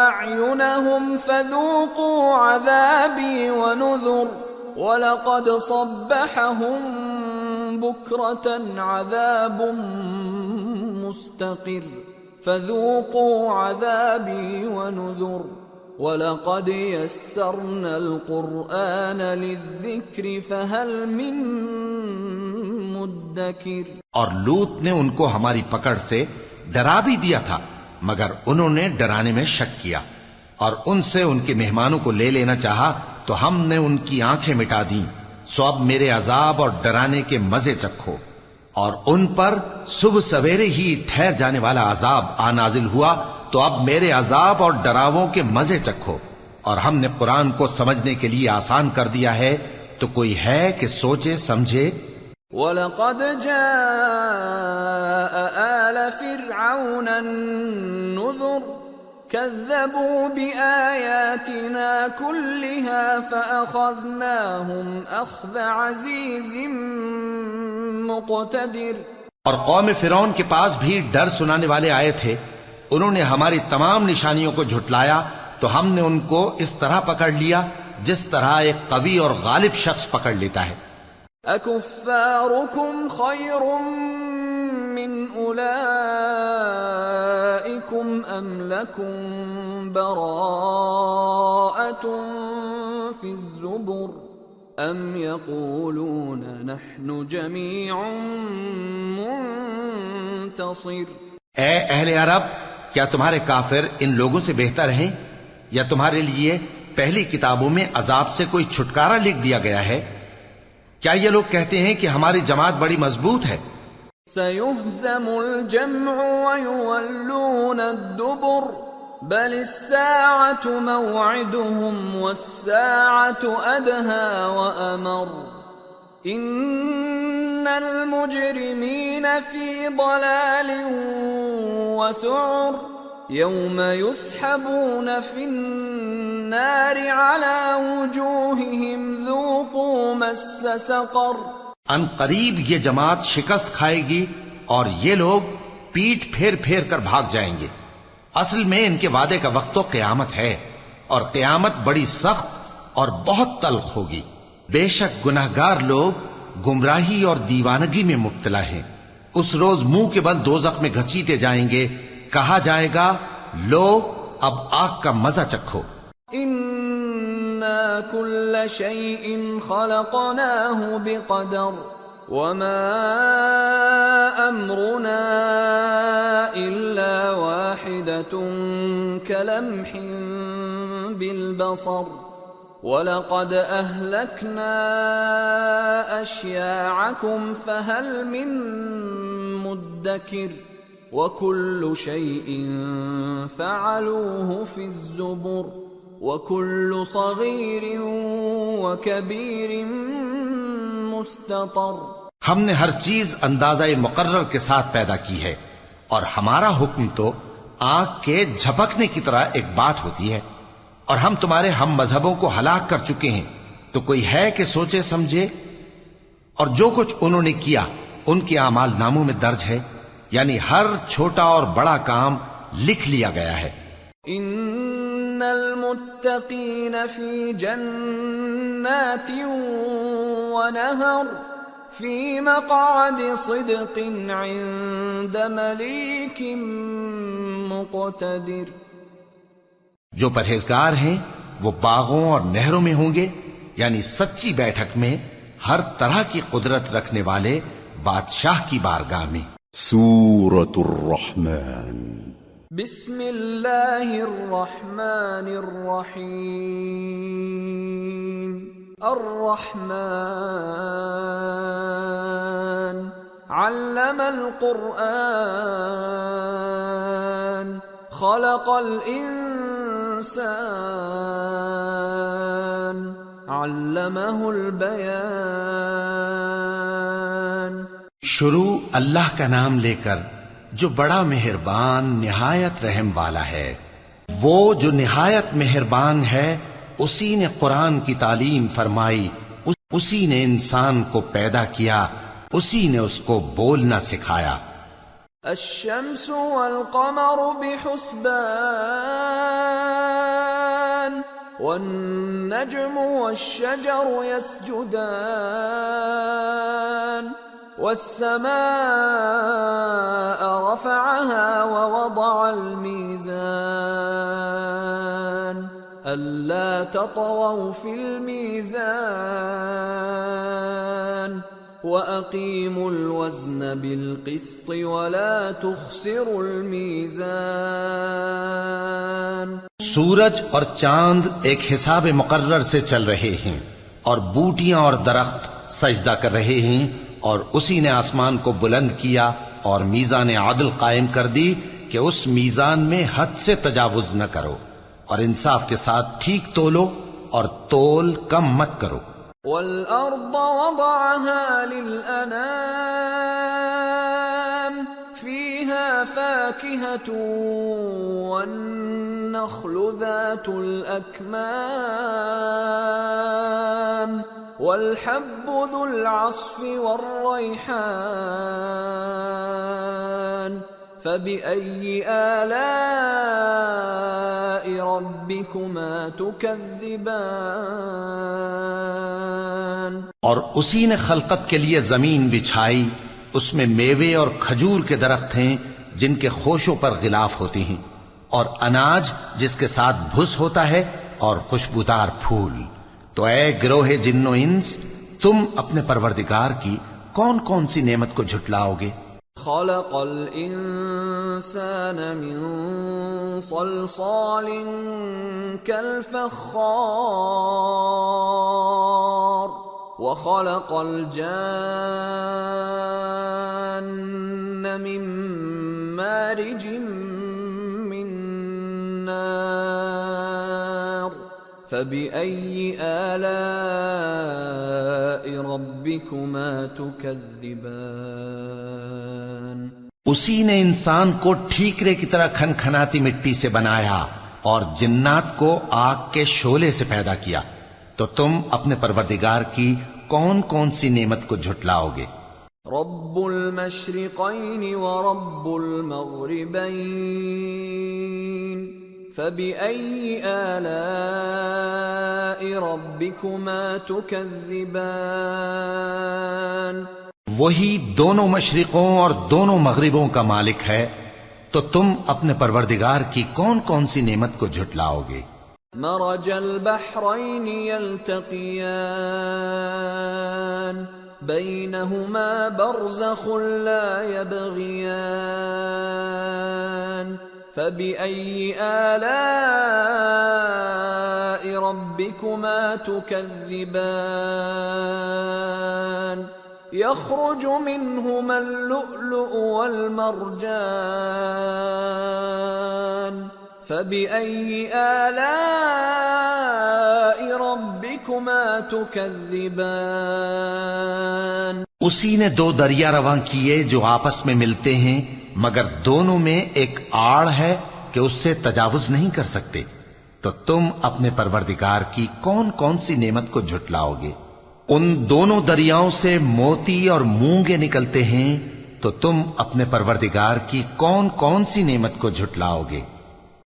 أعينهم فذوقوا عذابي ونذر ولقد صبحهم بكرة عذاب مستقر. فذوقوا عذابي ونذر ولقد يسرنا القرآن للذكر فهل من مدكر اور لوت نے ان کو ہماری پکڑ سے ڈرا بھی دیا تھا، مگر انہوں نے ڈرانے میں شک کیا۔ اور ان سے ان کے مہمانوں کو لے لینا چاہا تو ہم نے ان کی آنکھیں مٹا دیں۔ سو اب میرے عذاب اور ڈرانے کے مزے چکھو۔ اور ان پر صبح سویرے ہی ٹھہر جانے والا عذاب آنازل ہوا، تو اب میرے عذاب اور ڈراووں کے مزے چکھو۔ اور ہم نے قرآن کو سمجھنے کے لیے آسان کر دیا ہے، تو کوئی ہے کہ سوچے، سمجھے؟ وَلَقَدْ جَاءَ آلَ فرعون كذبوا بآياتنا كلها فأخذناهم أخذ عزيز مقتدر. اور قوم فرعون کے پاس بھی ڈر سنانے والے آئے تھے انہوں نے ہماری تمام نشانیوں کو جھٹلایا تو ہم نے ان کو اس طرح پکڑ لیا جس طرح ایک قوی اور غالب شخص پکڑ لیتا ہے۔ أكفاركم خير من أولئكم أم لكم براءة في الزبر أم يقولون نحن جميع منتصر اے اہل عرب، کیا تمہارے کافر ان لوگوں سے بہتر ہیں؟ یا تمہارے لیے پہلی کتابوں میں عذاب سے کوئی چھٹکارا لکھ دیا گیا ہے؟ کیا یہ لوگ کہتے ہیں کہ ہماری جماعت بڑی مضبوط ہے؟ سيهزم الجمع ويولون الدبر بل الساعة موعدهم والساعة أدهى وأمر. إن المجرمين في ضلال وسعر يوم يسحبون في النار على وجوههم ذوقوا مس سقر. ان قریب یہ جماعت شکست کھائے گی اور یہ لوگ پیٹ پھیر پھیر کر بھاگ جائیں گے۔ اصل میں ان کے وعدے کا وقت تو قیامت ہے اور قیامت بڑی سخت اور بہت تلخ ہوگی۔ بے شک گناہگار لوگ گمراہی اور دیوانگی میں مبتلا ہیں۔ اس روز منہ کے بل دوزخ میں گھسیٹے جائیں گے۔ کہا جائے گا، لو، اب آگ کا مزہ چکھو۔ ان إنا كل شيء خلقناه بقدر وما أمرنا إلا واحدة كلمح بالبصر ولقد أهلكنا أشياعكم فهل من مدكر وكل شيء فعلوه في الزبر وكل صغير وكبير مستطر. ہم نے ہر چیز اندازہ مقرر کے ساتھ پیدا کی ہے اور ہمارا حکم تو آنکھ کے جھپکنے کی طرح ایک بات ہوتی ہے اور ہم تمہارے ہم مذہبوں کو ہلاک کر چکے ہیں تو کوئی ہے کہ سوچے سمجھے؟ اور جو کچھ انہوں نے کیا ان کے اعمال ناموں میں درج ہے یعنی ہر چھوٹا اور بڑا کام لکھ لیا گیا ہے۔ ان المتقین فی جنات ونہر فی مقعد صدق عند ملیک مقتدر جو پرہیزگار ہیں وہ باغوں اور نہروں میں ہوں گے یعنی سچی بیٹھک میں ہر طرح کی قدرت رکھنے والے بادشاہ کی بارگاہ میں۔ سورة الرحمن۔ بسم اللہ الرحمن الرحیم الرحمن. علم القرآن. خلق الإنسان. علمه البیان شروع اللہ کا نام لے کر جو بڑا مہربان نہایت رحم والا ہے۔ وہ جو نہایت مہربان ہے، اسی نے قرآن کی تعلیم فرمائی، اسی نے انسان کو پیدا کیا، اسی نے اس کو بولنا سکھایا۔ الشمس والقمر بحسبان، والنجم والشجر يسجدان۔ والسماء رفعها ووضع الميزان. ألا تطغوا في الميزان. وأقيموا الوزن بالقسط ولا تخسروا الميزان. سورج اور چاند ایک حساب مقرر سے چل رہے ہیں اور بوٹیاں اور درخت سجدہ کر رہے ہیں اور اسی نے آسمان کو بلند کیا اور میزان عدل قائم کر دی کہ اس میزان میں حد سے تجاوز نہ کرو اور انصاف کے ساتھ ٹھیک تولو اور تول کم مت کرو۔ وَالْأَرْضَ وَضَعَهَا لِلْأَنَامِ، فِيهَا فَاكِهَةٌ وَالنَّخْلُ ذَاتُ الْأَكْمَامِ۔ وَالْحَبُّ ذُو الْعَصْفِ وَالرَّيْحَانِ، فَبِأَيِّ آلَاءِ رَبِّكُمَا تُكَذِّبَانِ؟ اور اسی نے خلقت کے لیے زمین بچھائی، اس میں میوے اور کھجور کے درخت ہیں، جن کے خوشوں پر غلاف ہوتی ہیں، اور اناج جس کے ساتھ بھس ہوتا ہے اور خوشبودار پھول۔ تو اے گروہ جن و انس، تم اپنے پروردگار کی کون کون سی نعمت کو جھٹلاؤ گے؟ خلق الإنسان من صلصال كالفخار وخلق الجان من مارج من نار فبأي آلاء ربكما تكذبان اسی نے انسان کو ٹھیکرے کی طرح کھن کھناتی مٹی سے بنایا اور جنات کو آگ کے شولے سے پیدا کیا۔ تو تم اپنے پروردگار کی کون کون سی نعمت کو جھٹلاؤ گے؟ رب المشرقين ورب المغربين فبأي آلاء ربكما تكذبان؟ وہی دونوں مشرقوں اور دونوں مغربوں کا مالک ہے۔ تو تم اپنے پروردگار کی کون کون سی نعمت کو جھٹلاؤ گے؟ مرج البحرين يلتقيان بينهما برزخ لا يبغيان فبأي آلاء ربكما تكذبان يخرج منهما اللؤلؤ والمرجان فبأي آلاء ربكما تكذبان اسی نے دو دریا رواں کیے جو آپس میں ملتے ہیں۔ مگر دونوں میں ایک آڑ ہے کہ اس سے تجاوز نہیں کر سکتے۔ تو تم اپنے پروردگار کی کون کون سی نعمت کو جھٹلاؤ گے؟ ان دونوں دریاؤں سے موتی اور مونگے نکلتے ہیں، تو تم اپنے پروردگار کی کون کون سی نعمت کو جھٹلاؤ گے؟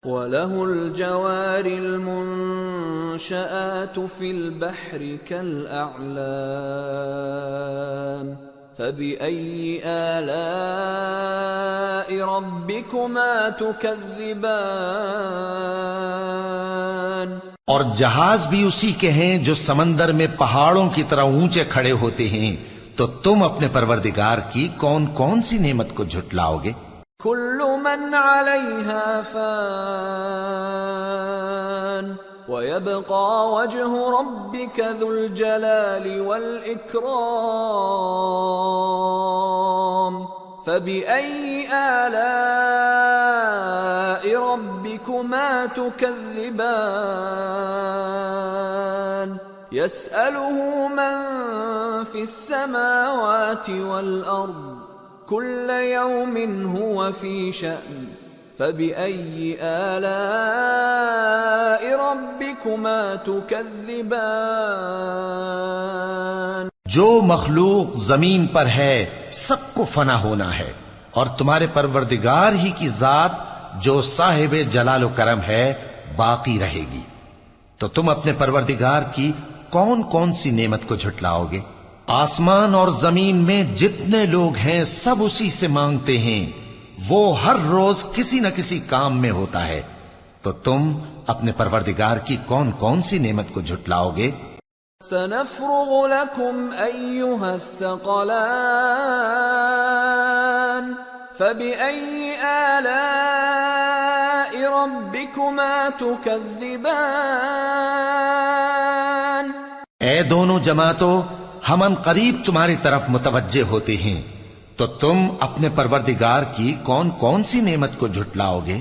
وله الجوار المنشآت في البحر كالأعلام فبأي آلاء ربكما تكذبان اور جہاز بھی اسی کے ہیں جو سمندر میں پہاڑوں کی طرح اونچے کھڑے ہوتے ہیں۔ تو تم اپنے پروردگار کی کون کون سی نعمت کو جھٹلاؤ گے؟ كل من عليها فان ويبقى وجه ربك ذو الجلال والإكرام. فبأي آلاء ربكما تكذبان؟ يسأله من في السماوات والأرض. كل يوم هو في شأن. فبأي آلاء ربكما تكذبان جو مخلوق زمین پر ہے، سب کو فنا ہونا ہے۔ اور تمہارے پروردگار ہی کی ذات جو صاحب جلال و کرم ہے، باقی رہے گی۔ تو تم اپنے پروردگار کی کون کون سی نعمت کو جھٹلاؤ گے؟ آسمان اور زمین میں جتنے لوگ ہیں، سب اسی سے مانگتے ہیں۔ وہ ہر روز کسی نہ کسی کام میں ہوتا ہے۔ تو تم اپنے پروردگار کی کون کون سی نعمت کو جھٹلاؤ گے؟ سنفرغ لكم أيها الثقلان فبأي آلاء ربكما تكذبان اے دونوں جماعتوں ہم ان قریب تمہاری طرف متوجہ ہوتے ہیں۔ تو تم اپنے پروردگار کی کون کون سی نعمت کو جھٹلاؤ گے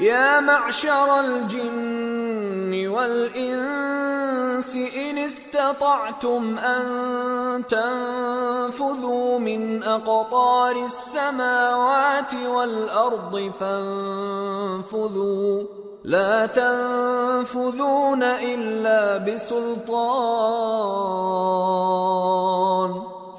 يا معشر الجن والإنس إن استطعتم أن تنفذوا من أقطار السماوات والأرض فانفذوا. لا تنفذون إلا بسلطان.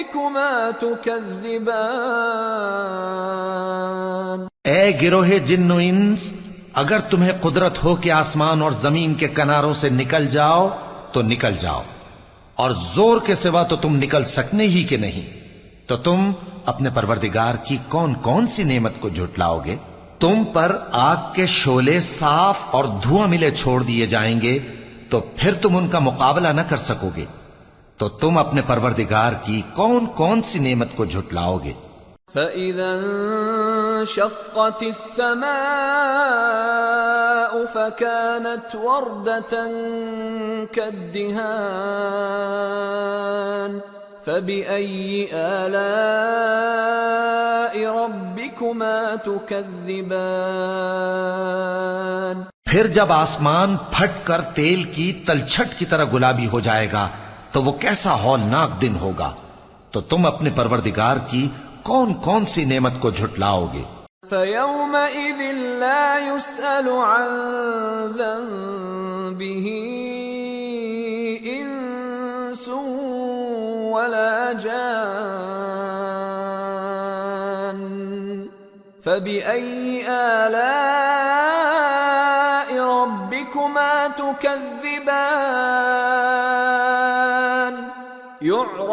ربكما تكذبان اے گروہ جن و انس، اگر تمہیں قدرت ہو کہ آسمان اور زمین کے کناروں سے نکل جاؤ، تو نکل جاؤ۔ اور زور کے سوا تو تم نکل سکنے ہی کہ نہیں۔ تو تم اپنے پروردگار کی کون کون سی نعمت کو جھٹلاؤ گے؟ تم پر آگ کے شولے صاف اور دھواں ملے چھوڑ دیے جائیں گے، تو پھر تم ان کا مقابلہ نہ کر سکو گے۔ تو تم اپنے پروردگار کی کون کون سی نعمت کو جھٹلاؤ گے؟ فإذا انشقت السماء فكانت وردة كالدهان فبأي آلاء ربكما تكذبان پھر جب آسمان پھٹ کر تیل کی تلچھٹ کی طرح گلابی ہو جائے گا تو وہ کیسا ہولناک دن ہوگا؟ تو تم اپنے پروردگار کی کون کون سی نعمت کو جھٹلاؤ گے؟ فيومئذ لا يسأل عن ذنبه إنس ولا جان فبأي آلاء ربكما تكذبان؟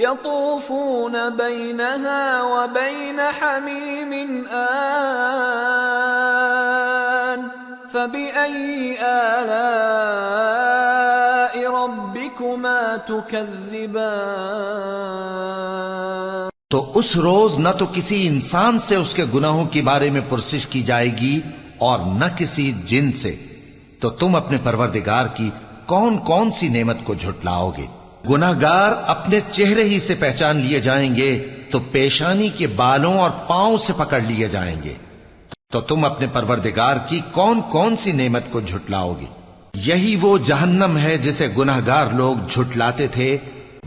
يطوفون بينها وبين حميم آن فبأي آلاء ربكما تكذبان تو اس روز نہ تو کسی انسان سے اس کے گناہوں کے بارے میں پرسش کی جائے گی اور نہ کسی جن سے تو تم اپنے پروردگار کی کون کون سی نعمت کو جھٹلاؤ گے؟ گناہگار اپنے چہرے ہی سے پہچان لیے جائیں گے، تو پیشانی کے بالوں اور پاؤں سے پکڑ لیے جائیں گے۔ تو تم اپنے پروردگار کی کون کون سی نعمت کو جھٹلاؤ گے؟ یہی وہ جہنم ہے جسے گناہگار لوگ جھٹلاتے تھے،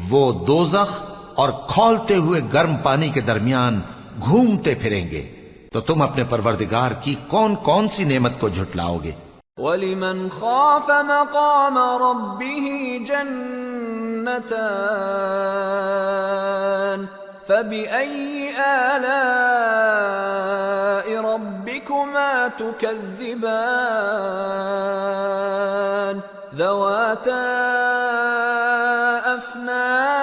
وہ دوزخ اور کھولتے ہوئے گرم پانی کے درمیان گھومتے پھریں گے۔ تو تم اپنے پروردگار کی کون کون سی نعمت کو جھٹلاؤ گے؟ ولمن خاف مقام ربه جنتان فبأي آلاء ربكما تكذبان ذواتا أفنان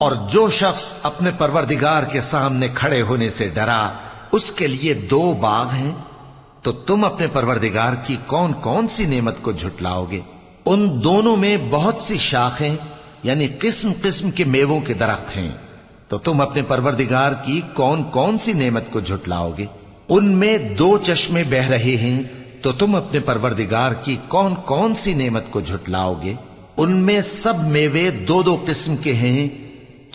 اور جو شخص اپنے پروردگار کے سامنے کھڑے ہونے سے ڈرا، اس کے لیے دو باغ ہیں، تو تم اپنے پروردگار کی کون کون سی نعمت کو جھٹلاؤ گے؟ ان دونوں میں بہت سی شاخیں یعنی قسم قسم کے میووں کے درخت ہیں، تو تم اپنے پروردگار کی کون کون سی نعمت کو جھٹلاؤ گے؟ ان میں دو چشمے بہ رہے ہیں، تو تم اپنے پروردگار کی کون کون سی نعمت کو جھٹلاؤ گے؟ ان میں سب میوے دو دو قسم کے ہیں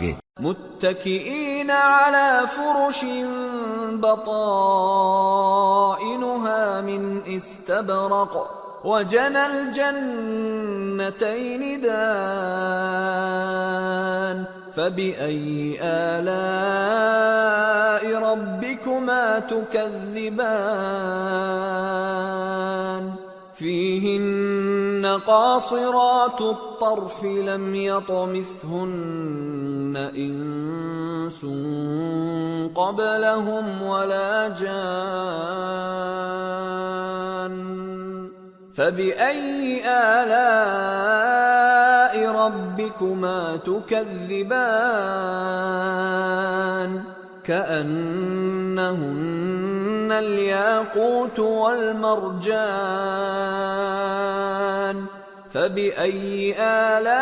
گے متکئین علی فرش بطائنها من استبرق وجن الجنتين دان فبأي آلاء ربكما تكذبان فيهن قاصرات الطرف لم يطمثهن إنس قبلهم ولا جان فبأي آلاء ربكما تكذبان كأنهن الياقوت والمرجان فبأي آلاء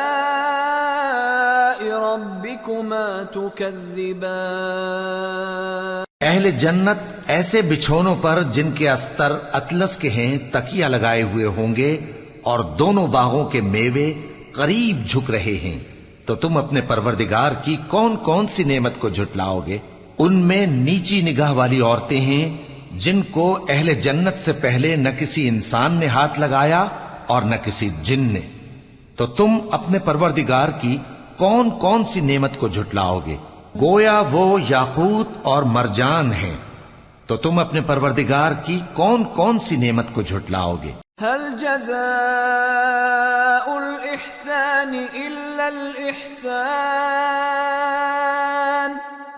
ربكما تكذبان اہل جنت ایسے بچھونوں پر جن کے استر اطلس کے ہیں تکیا لگائے ہوئے ہوں گے اور دونوں باغوں کے میوے قریب جھک رہے ہیں۔ تو تم اپنے پروردگار کی کون کون سی نعمت کو جھٹلاؤ گے؟ ان میں نیچی نگاہ والی عورتیں ہیں جن کو اہل جنت سے پہلے نہ کسی انسان نے ہاتھ لگایا اور نہ کسی جن نے۔ تو تم اپنے پروردگار کی کون کون سی نعمت کو جھٹلاؤ گے؟ گویا وہ یاقوت اور مرجان ہیں۔ تو تم اپنے پروردگار کی کون کون سی نعمت کو جھٹلاؤ گے؟ هل جزاء الإحسان إلا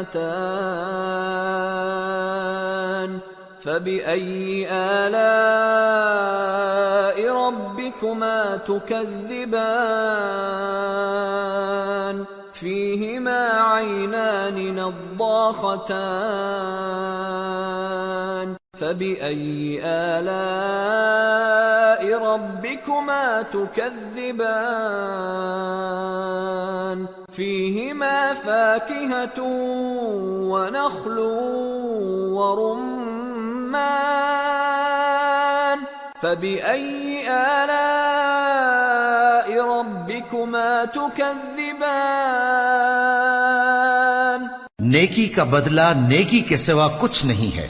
مدهامتان فبأي آلاء ربكما تكذبان؟ فيهما عينان نضاختان. فبأي آلاء ربكما تكذبان؟ فيهما فاكهة ونخل ورمان فبأي آلاء ربكما تكذبان؟ نیکی کا بدلہ نیکی کے سوا کچھ نہیں ہے۔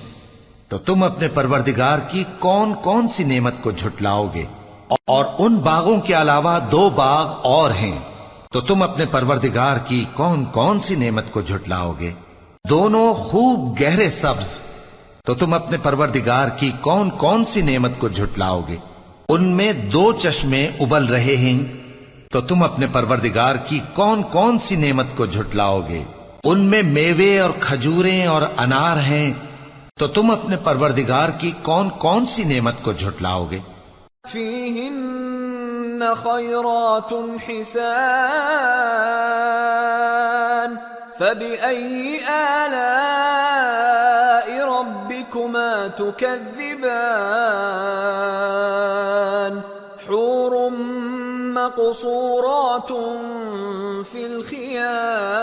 تو تم اپنے پروردگار کی کون کون سی نعمت کو جھٹلاؤ گے؟ اور ان باغوں کے علاوہ دو باغ اور ہیں۔ تو تم اپنے پروردگار کی کون کون سی نعمت کو جھٹلاؤ گے؟ دونوں خوب گہرے سبز۔ تو تم اپنے پروردگار کی کون کون سی نعمت کو جھٹلاؤ گے؟ ان میں دو چشمے ابل رہے ہیں۔ تو تم اپنے پروردگار کی کون کون سی نعمت کو جھٹلاؤ گے؟ ان میں میوے اور کھجوریں اور انار ہیں۔ تو تم اپنے پروردگار کی کون کون سی نعمت کو جھٹلاؤ گے؟ خيرات حسان فبأي آلاء ربكما تكذبان حور مقصورات في الخيام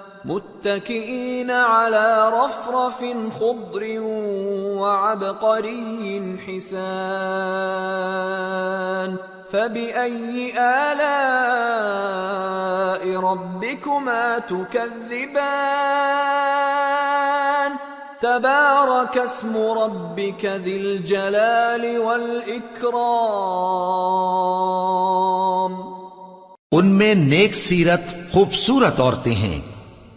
متكئين على رفرف خضر وعبقري حسان. فبأي آلاء ربكما تكذبان؟ تبارك اسم ربك ذي الجلال والإكرام. ان میں نیک سیرت خوبصورت عورتیں ہیں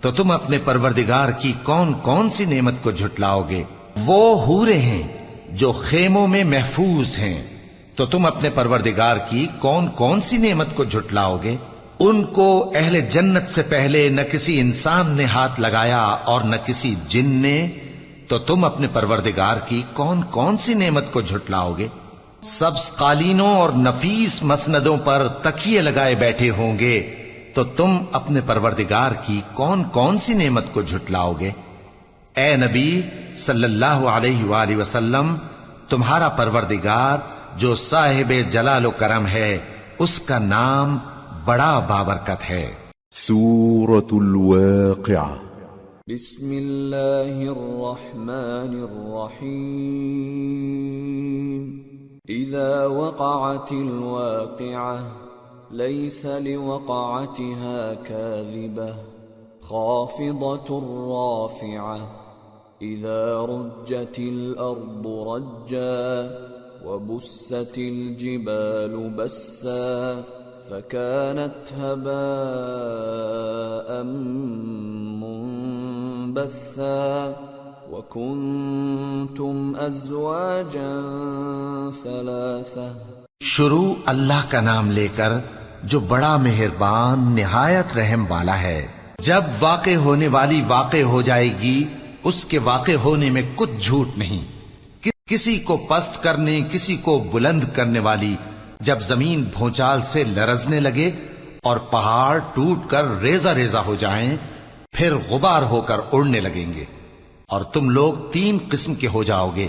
تو تم اپنے پروردگار کی کون کون سی نعمت کو جھٹلاؤ گے؟ وہ ہورے ہیں جو خیموں میں محفوظ ہیں۔ تو تم اپنے پروردگار کی کون کون سی نعمت کو جھٹلاؤ گے؟ ان کو اہل جنت سے پہلے نہ کسی انسان نے ہاتھ لگایا اور نہ کسی جن نے، تو تم اپنے پروردگار کی کون کون سی نعمت کو جھٹلاؤ گے؟ سبز قالینوں اور نفیس مسندوں پر تکیے لگائے بیٹھے ہوں گے۔ تو تم اپنے پروردگار کی کون کون سی نعمت کو جھٹلاؤ گے؟ اے نبی صلی اللہ علیہ وآلہ وسلم تمہارا پروردگار جو صاحب جلال و کرم ہے اس کا نام بڑا بابرکت ہے۔ سورة الواقعة بسم الله الرحمن الرحيم إذا وقعت الواقعة ليس لوقعتها كاذبة خافضة رافعة إذا رجت الأرض رجا وبست الجبال بسا فكانت هباء منبثا وكنتم أزواجا ثلاثة شروع اللہ کا نام لے کر جو بڑا مہربان، نہایت رحم والا ہے۔ جب واقع ہونے والی واقع ہو جائے گی، اس کے واقع ہونے میں کچھ جھوٹ نہیں۔ کسی کو پست کرنے، کسی کو بلند کرنے والی، جب زمین بھونچال سے لرزنے لگے اور پہاڑ ٹوٹ کر ریزہ ریزہ ہو جائیں، پھر غبار ہو کر اڑنے لگیں گے۔ اور تم لوگ تین قسم کے ہو جاؤ گے۔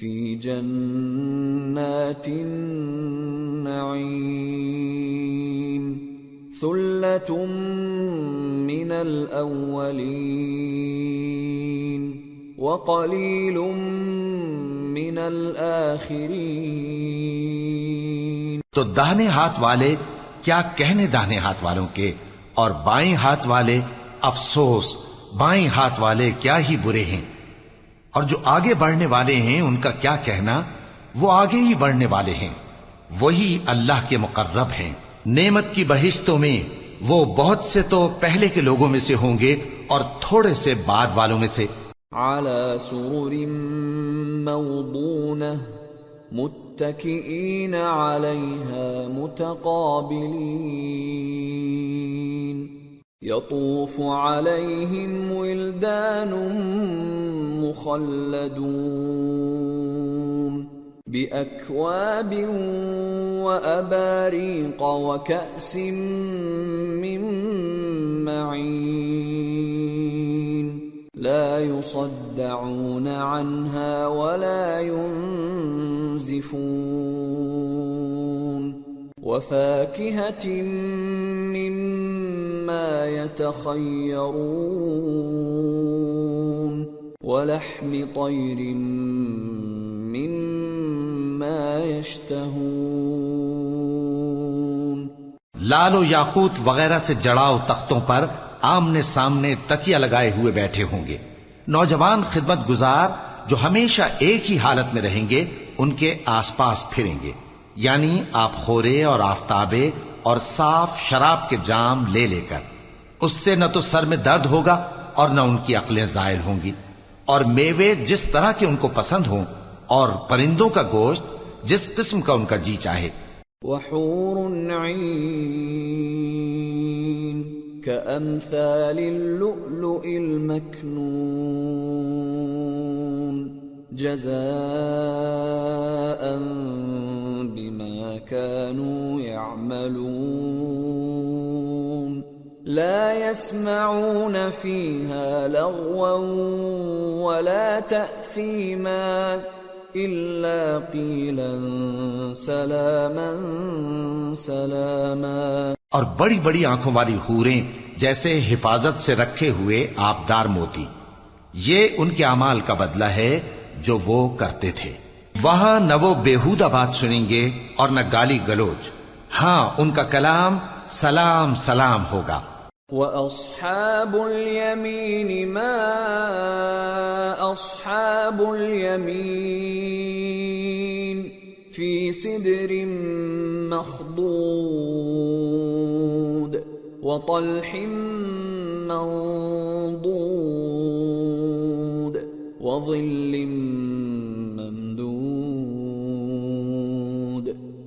في جنات النعيم ثلة من الأولين وقليل من الآخرين تو داہنے ہاتھ والے، کیا کہنے داہنے ہاتھ والوں کے؟ اور بائیں ہاتھ والے، افسوس، بائیں ہاتھ والے کیا ہی برے ہیں؟ اور جو آگے بڑھنے والے ہیں، ان کا کیا کہنا؟ وہ آگے ہی بڑھنے والے ہیں۔ وہی اللہ کے مقرب ہیں۔ نعمت کی بہشتوں میں وہ بہت سے تو پہلے کے لوگوں میں سے ہوں گے اور تھوڑے سے بعد والوں میں سے۔ على سرر موضونة متكئين عليها متقابلين۔ يطوف عليهم ولدان مخلدون بأكواب وأباريق وكأس من معين. لا يصدعون عنها ولا ينزفون. وفاكهة مما يتخيرون ولحم طير مما يشتهون لال و یاقوت وغیرہ سے جڑاؤ تختوں پر آمنے سامنے تکیا لگائے ہوئے بیٹھے ہوں گے۔ نوجوان خدمت گزار جو ہمیشہ ایک ہی حالت میں رہیں گے، ان کے آس پاس پھریں گے۔ یعنی آپ خورے اور آفتابے اور صاف شراب کے جام لے لے کر۔ اس سے نہ تو سر میں درد ہوگا اور نہ ان کی عقلیں زائل ہوں گی۔ اور میوے جس طرح کے ان کو پسند ہوں اور پرندوں کا گوشت جس قسم کا ان کا جی چاہے۔ وحور عين كأمثال اللؤلؤ المكنون جزاء كانوا يعملون. لا يسمعون فيها لغوا ولا تأثيما إلا قيلا سلاما سلاما. اور بڑی بڑی آنکھوں والی حوریں جیسے حفاظت سے رکھے ہوئے آبدار موتی، یہ ان کے اعمال کا بدلہ ہے جو وہ کرتے تھے۔ وہاں نہ وہ بےحودہ بات سنیں گے اور نہ گالی گلوچ۔ ہاں ان کا کلام سلام سلام ہوگا۔ وَأَصْحَابُ الْيَمِينِ مَا أَصْحَابُ الْيَمِينِ فِي سِدْرٍ مَخْضُودٍ وَطَلْحٍ مَنضُودٍ وَظِلٍّ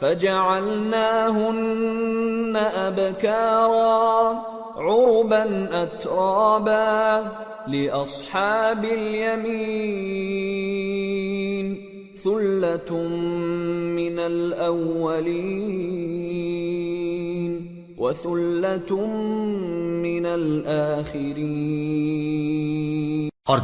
فجعلناهن أبكارا عربا أترابا لأصحاب اليمين ثلة من الأولين وثلة من الآخرين. اور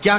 کیا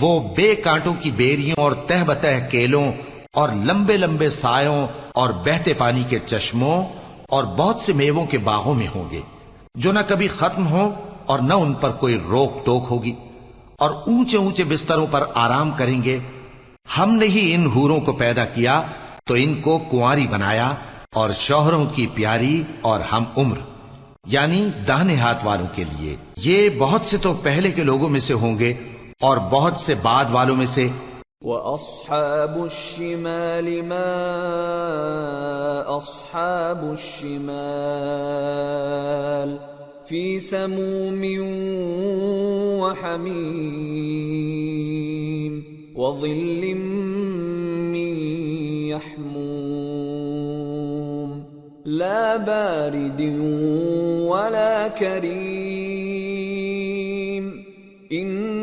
وہ بے کانٹوں کی بیریوں اور تہ بتہ کیلوں اور لمبے لمبے سایوں اور بہتے پانی کے چشموں اور بہت سے میووں کے باغوں میں ہوں گے، جو نہ کبھی ختم ہو اور نہ ان پر کوئی روک ٹوک ہوگی، اور اونچے اونچے بستروں پر آرام کریں گے۔ ہم نے ہی ان ہوروں کو پیدا کیا، تو ان کو کنواری بنایا اور شوہروں کی پیاری اور ہم عمر یعنی داہنے ہاتھ والوں کے لیے۔ یہ بہت سے تو پہلے کے لوگوں میں سے ہوں گے اور بہت سے بعد والوں میں سے وَأَصْحَابُ الشِّمَالِ مَا أَصْحَابُ الشِّمَالِ فِي سَمُومٍ وَحَمِيمٍ وَظِلٍّ مِّن يَحْمُومٍ لَا بَارِدٍ وَلَا كَرِيمٍ إِنَّهُمْ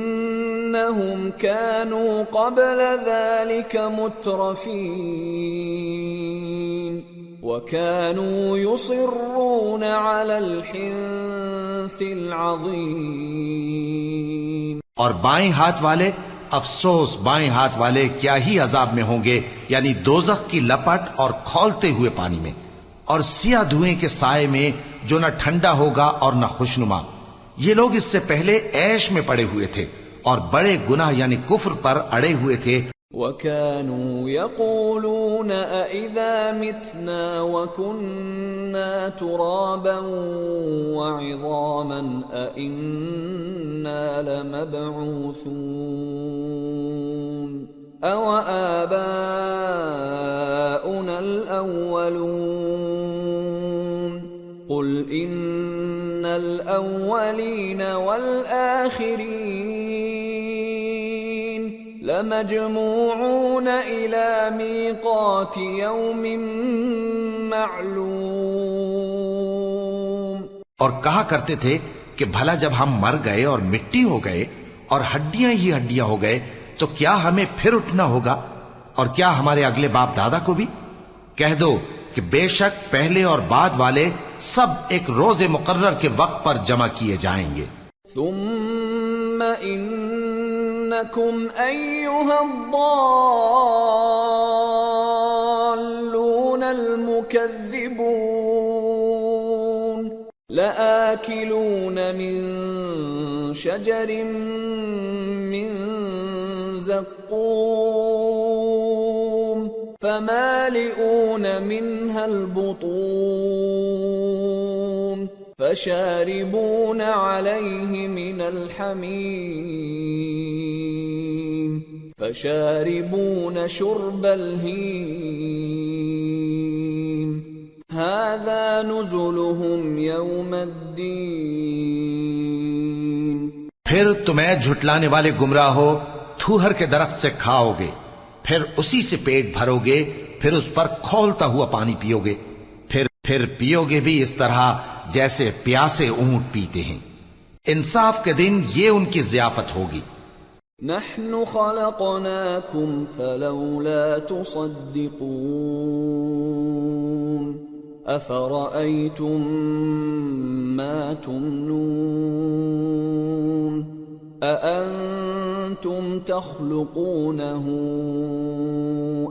كَانُوا قَبْلَ ذَلِكَ مُتْرَفِينَ وَكَانُوا يُصِرُّونَ عَلَى الْحِنثِ الْعَظِيمِ اور بائیں ہاتھ والے، افسوس، بائیں ہاتھ والے کیا ہی عذاب میں ہوں گے؟ یعنی دوزخ کی لپٹ اور کھولتے ہوئے پانی میں۔ اور سیاہ دھوئیں کے سائے میں جو نہ ٹھنڈا ہوگا اور نہ خوشنما۔ یہ لوگ اس سے پہلے ایش میں پڑے ہوئے تھے۔ اور بڑے گناہ یعنی کفر پر اڑے ہوئے تھے۔ وكانوا يقولون أإذا متنا وكنا ترابا وعظاما أإنا لمبعوثون أوآباؤنا الأولون قل إن الأولين والآخرين لَمَجْمُوعُونَ إِلَى مِيقَاتِ يَوْمٍ مَّعْلُومٍ. اور کہا کرتے تھے کہ بھلا جب ہم مر گئے اور مٹی ہو گئے اور ہڈیاں ہی ہڈیاں ہو گئے تو کیا ہمیں پھر اٹھنا ہوگا اور کیا ہمارے اگلے باپ دادا کو بھی؟ کہہ دو کہ بے شک پہلے اور بعد والے سب ایک روز مقرر کے وقت پر جمع کیے جائیں گے۔ ثم إنكم أيها الضالون المكذبون لآكلون من شجر من زقوم فمالئون منها البطون فشاربون عليه من الحميم. فشاربون شرب الهيم. هذا نزلهم يوم الدين. پھر تمہیں جھٹلانے والے گمراہ ہو تھوہر کے درخت سے کھاؤ گے پھر اسی سے پیٹ بھرو گے پھر اس پر کھولتا ہوا پانی پیو گے پھر پھر پیو گے بھی اس طرح جیسے پیاسے اونٹ پیتے ہیں۔ انصاف کے دن یہ ان کی ضیافت ہوگی۔ نحن خلقناكم فلولا تصدقون۔ افرأيتم ما تمنون۔ أأنتم تخلقونه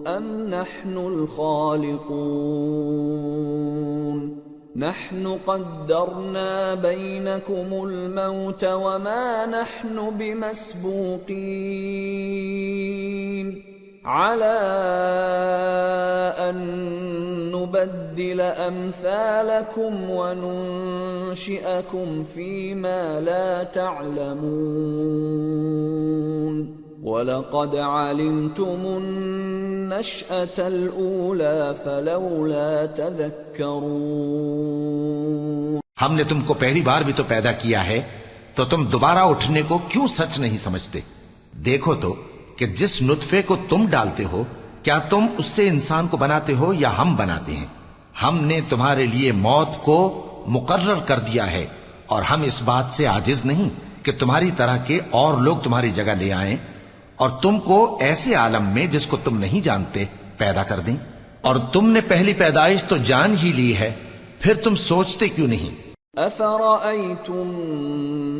أم نحن الخالقون۔ نحن قدرنا بينكم الموت وما نحن بمسبوقين. على أن نبدل أمثالكم وننشئكم فيما لا تعلمون. ولقد علمتم النشأة الأولى فلولا تذكرون ہم نے تم کو پہلی بار بھی تو پیدا کیا ہے، تو تم دوبارہ اٹھنے کو کیوں سچ نہیں سمجھتے؟ دیکھو تو کہ جس نطفے کو تم ڈالتے ہو، کیا تم اس سے انسان کو بناتے ہو یا ہم بناتے ہیں؟ ہم نے تمہارے لیے موت کو مقرر کر دیا ہے، اور ہم اس بات سے عاجز نہیں کہ تمہاری طرح کے اور لوگ تمہاری جگہ لے آئیں۔ اور تم کو ایسے عالم میں جس کو تم نہیں جانتے پیدا کر دیں۔ اور تم نے پہلی پیدائش تو جان ہی لی ہے، پھر تم سوچتے کیوں نہیں؟ أفرأيتم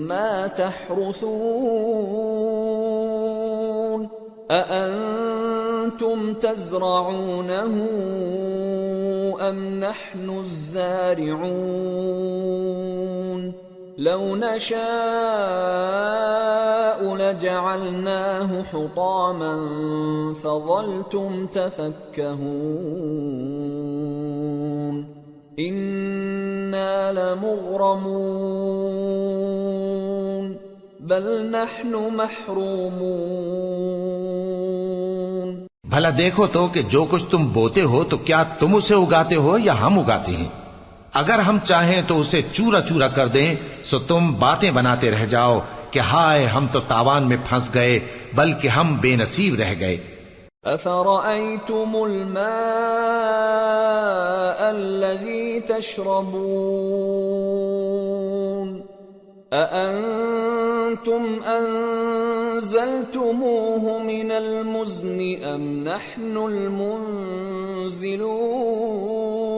ما تحرثون؟ أأنتم تزرعونه أم نحن الزارعون؟ لو نشاء لجعلناه حطاما فظلتم تفكهون. انا لمغرمون. بل نحن محرومون. بھلا دیکھو تو کہ جو کچھ تم بوتے ہو تو کیا تم اسے اگاتے ہو یا ہم اگاتے ہیں؟ اگر ہم چاہیں تو اسے چورا چورا کر دیں، سو تم باتیں بناتے رہ جاؤ کہ ہائے، ہم تو تاوان میں پھنس گئے، بلکہ ہم بے نصیب رہ گئے۔ أفرأيتم الماء الذي تشربون؟ أأنتم أنزلتموه من المزن أم نحن المنزلون؟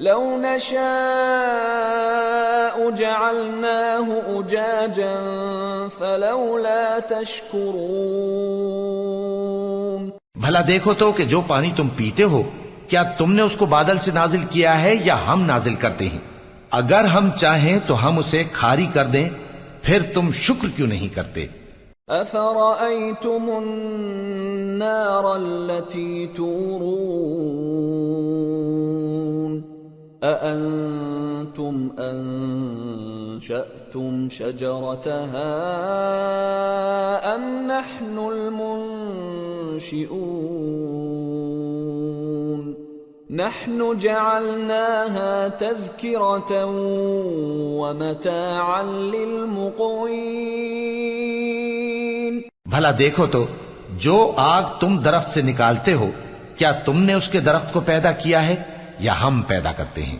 لو نشاء جعلناه أجاجا فلولا تشكرون. بھلا دیکھو تو کہ جو پانی تم پیتے ہو کیا تم نے اس کو بادل سے نازل کیا ہے یا ہم نازل کرتے ہیں؟ اگر ہم چاہیں تو ہم اسے کھاری کر دیں پھر تم شکر کیوں نہیں کرتے؟ أفرأيتم النار التي تورون؟ أأنتم أنشأتم شجرتها أم نحن المنشئون نحن جعلناها تذكرة ومتاعا للمقوين بھلا دیکھو تو، جو آگ تم درخت سے نکالتے ہو، کیا تم نے اس کے درخت کو پیدا کیا ہے؟ یا ہم پیدا کرتے ہیں۔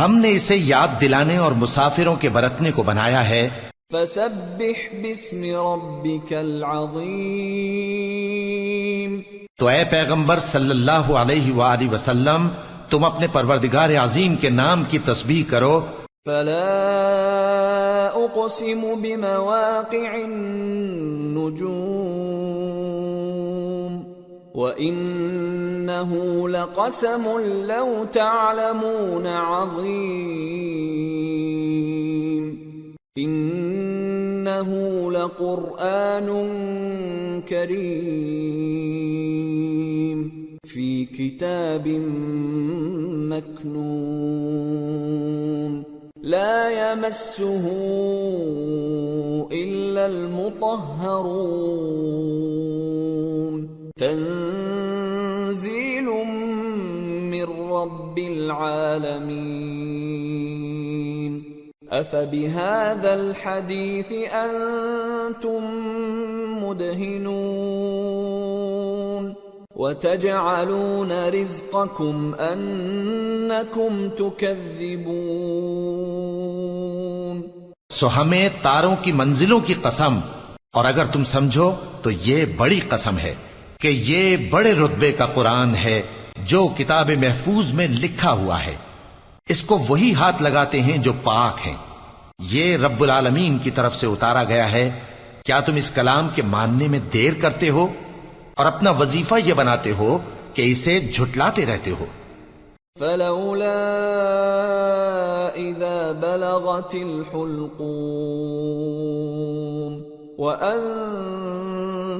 ہم نے اسے یاد دلانے اور مسافروں کے برتنے کو بنایا ہے۔ فسبح باسم ربك العظيم تو اے پیغمبر صلی اللہ علیہ وآلہ وسلم تم اپنے پروردگار عظیم کے نام کی تسبیح کرو۔ فلا اقسم بمواقع النجوم۔ وانه لقسم لو تعلمون عظيم انه لقران كريم في كتاب مكنون لا يمسه الا المطهرون تنزيل من رب العالمين. افبهذا الحديث انتم مدهنون. وتجعلون رزقكم انكم تكذبون. سو ہمیں تاروں کی منزلوں کی قسم اور اگر تم سمجھو تو یہ بڑی قسم ہے۔ کہ یہ بڑے رتبے کا قرآن ہے جو کتاب محفوظ میں لکھا ہوا ہے۔ اس کو وہی ہاتھ لگاتے ہیں جو پاک ہیں۔ یہ رب العالمین کی طرف سے اتارا گیا ہے۔ کیا تم اس کلام کے ماننے میں دیر کرتے ہو اور اپنا وظیفہ یہ بناتے ہو کہ اسے جھٹلاتے رہتے ہو؟ فلولا اذا بلغت الحلقوم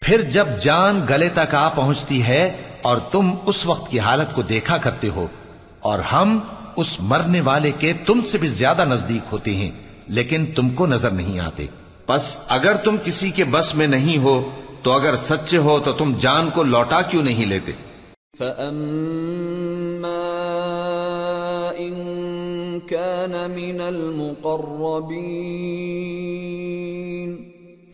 پھر جب جان گلے تک آ پہنچتی ہے اور تم اس وقت کی حالت کو دیکھا کرتے ہو اور ہم اس مرنے والے کے تم سے بھی زیادہ نزدیک ہوتے ہیں لیکن تم کو نظر نہیں آتے۔ پس اگر تم کسی کے بس میں نہیں ہو تو اگر سچے ہو تو تم جان کو لوٹا کیوں نہیں لیتے؟ فَأَمَّا إِن كَانَ مِنَ الْمُقَرَّبِينَ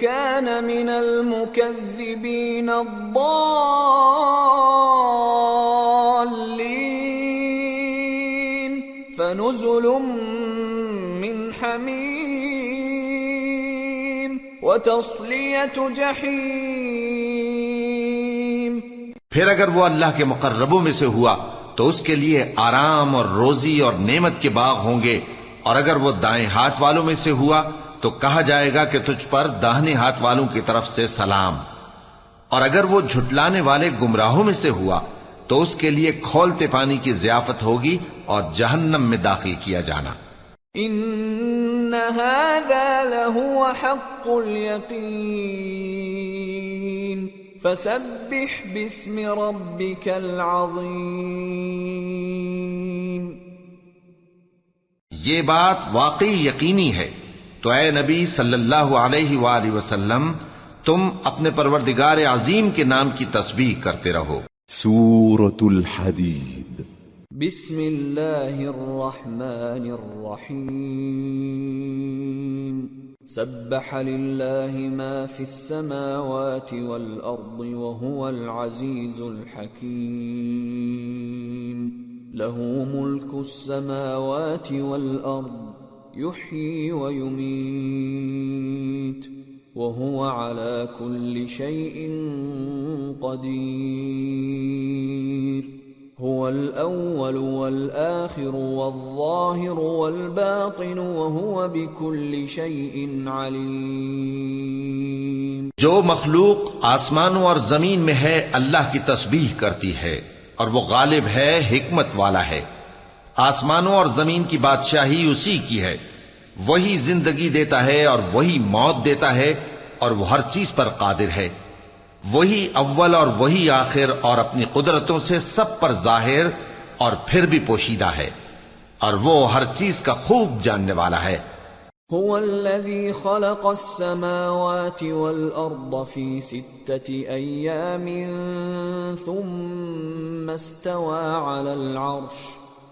كَانَ مِنَ الْمُكَذِّبِينَ الضَّالِّينَ. فَنُزُلٌ مِّنْ حَمِيمٍ وَتَصْلِيَةُ جَحِيمٍ. پھر اگر وہ اللہ کے مقربوں میں سے ہوا تو اس کے لیے آرام اور روزی اور نعمت کے باغ ہوں گے اور اگر وہ دائیں ہاتھ والوں میں سے ہوا تو کہا جائے گا کہ تجھ پر داہنے ہاتھ والوں کی طرف سے سلام۔ اور اگر وہ جھٹلانے والے گمراہوں میں سے ہوا تو اس کے لیے کھولتے پانی کی ضیافت ہوگی اور جہنم میں داخل کیا جانا۔ ان لهو حق اليقين فسبح ربك العظيم یہ بات واقعی یقینی ہے۔ تو اے نبی صلی اللہ علیہ وآلہ وسلم تم اپنے پروردگار عظیم کے نام کی تسبیح کرتے رہو۔ سورة الحديد بسم الله الرحمن الرحيم سبح لله ما في السماوات والأرض وهو العزيز الحكيم له ملك السماوات والأرض يحيي ويميت وهو على كل شيء قدير. هو الأول والآخر والظاهر والباطن وهو بكل شيء عليم. جو مخلوق آسمانوں اور زمین میں ہے، اللہ کی تسبیح کرتی ہے اور وہ غالب ہے، حکمت والا ہے۔ آسمانوں اور زمین کی بادشاہی اسی کی ہے۔ وہی زندگی دیتا ہے اور وہی موت دیتا ہے اور وہ ہر چیز پر قادر ہے۔ وہی اول اور وہی آخر اور اپنی قدرتوں سے سب پر ظاہر اور پھر بھی پوشیدہ ہے۔ اور وہ ہر چیز کا خوب جاننے والا ہے۔ هو الذي خلق السماوات والأرض في ستة أيام ثم استوى على العرش۔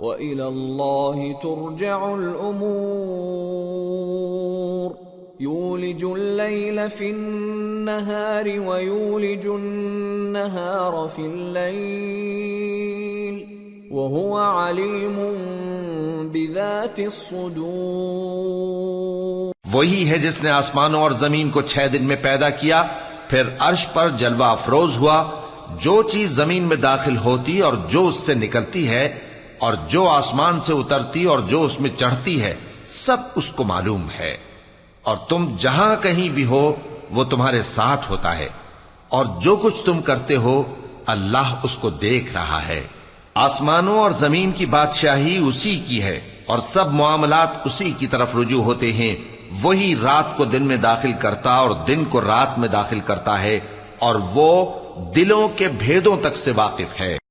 وَإِلَى اللَّهِ تُرْجَعُ الْأُمُورُ. يُولِجُ اللَّيْلَ فِي النَّهَارِ وَيُولِجُ النَّهَارَ فِي اللَّيْلِ. وَهُوَ عَلِيمٌ بِذَاتِ الصُّدُورِ. وہی ہے جس نے آسمانوں اور زمین کو چھ دن میں پیدا کیا پھر عرش پر جلوہ افروز ہوا جو چیز زمین میں داخل ہوتی اور جو اس سے نکلتی ہے اور جو آسمان سے اترتی اور جو اس میں چڑھتی ہے، سب اس کو معلوم ہے۔ اور تم جہاں کہیں بھی ہو، وہ تمہارے ساتھ ہوتا ہے۔ اور جو کچھ تم کرتے ہو، اللہ اس کو دیکھ رہا ہے۔ آسمانوں اور زمین کی بادشاہی اسی کی ہے، اور سب معاملات اسی کی طرف رجوع ہوتے ہیں۔ وہی رات کو دن میں داخل کرتا اور دن کو رات میں داخل کرتا ہے، اور وہ دلوں کے بھیدوں تک سے واقف ہے۔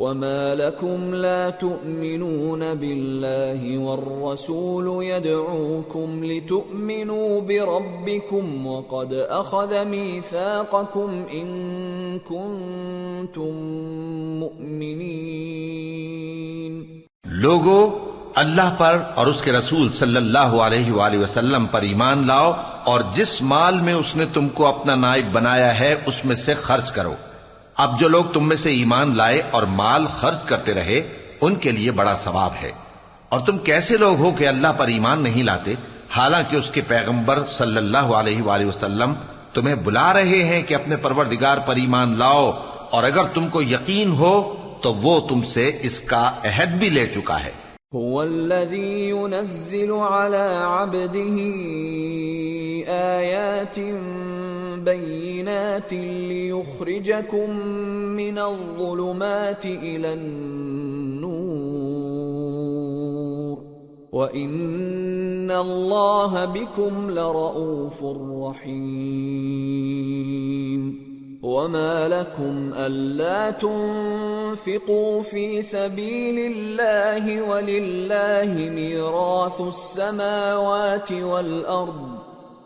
وما لكم لا تؤمنون بالله والرسول يدعوكم لتؤمنوا بربكم وقد اخذ ميثاقكم ان كنتم مؤمنين لوگو، اللہ پر اور اس کے رسول صلی اللہ علیہ وآلہ وسلم پر ایمان لاؤ اور جس مال میں اس نے تم کو اپنا نائب بنایا ہے، اس میں سے خرچ کرو۔ اب جو لوگ تم میں سے ایمان لائے اور مال خرچ کرتے رہے، ان کے لیے بڑا ثواب ہے۔ اور تم کیسے لوگ ہو کہ اللہ پر ایمان نہیں لاتے؟ حالانکہ اس کے پیغمبر صلی اللہ علیہ وآلہ وسلم تمہیں بلا رہے ہیں کہ اپنے پروردگار پر ایمان لاؤ۔ اور اگر تم کو یقین ہو، تو وہ تم سے اس کا عہد بھی لے چکا ہے۔ هو الذي ينزل على عبده آيات بينات ليخرجكم من الظلمات إلى النور. وإن الله بكم لرؤوف رحيم. وما لكم ألا تنفقوا في سبيل الله ولله ميراث السماوات والأرض.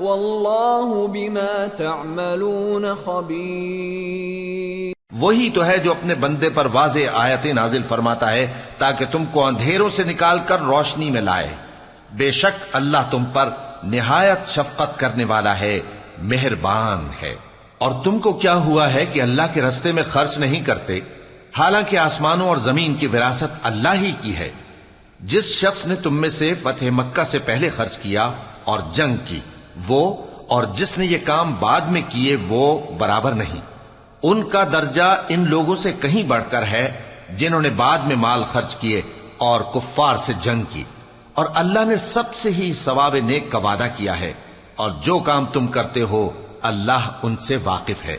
والله بما تعملون خبير وہی تو ہے جو اپنے بندے پر واضح آیتیں نازل فرماتا ہے تاکہ تم کو اندھیروں سے نکال کر روشنی میں لائے۔ بے شک اللہ تم پر نہایت شفقت کرنے والا ہے، مہربان ہے۔ اور تم کو کیا ہوا ہے کہ اللہ کے رستے میں خرچ نہیں کرتے؟ حالانکہ آسمانوں اور زمین کی وراثت اللہ ہی کی ہے۔ جس شخص نے تم میں سے فتح مکہ سے پہلے خرچ کیا اور جنگ کی وہ اور جس نے یہ کام بعد میں کیے وہ برابر نہیں۔ ان کا درجہ ان لوگوں سے کہیں بڑھ کر ہے جنہوں نے بعد میں مال خرچ کیے اور کفار سے جنگ کی۔ اور اللہ نے سب سے ہی ثواب نیک کا وعدہ کیا ہے اور جو کام تم کرتے ہو اللہ ان سے واقف ہے۔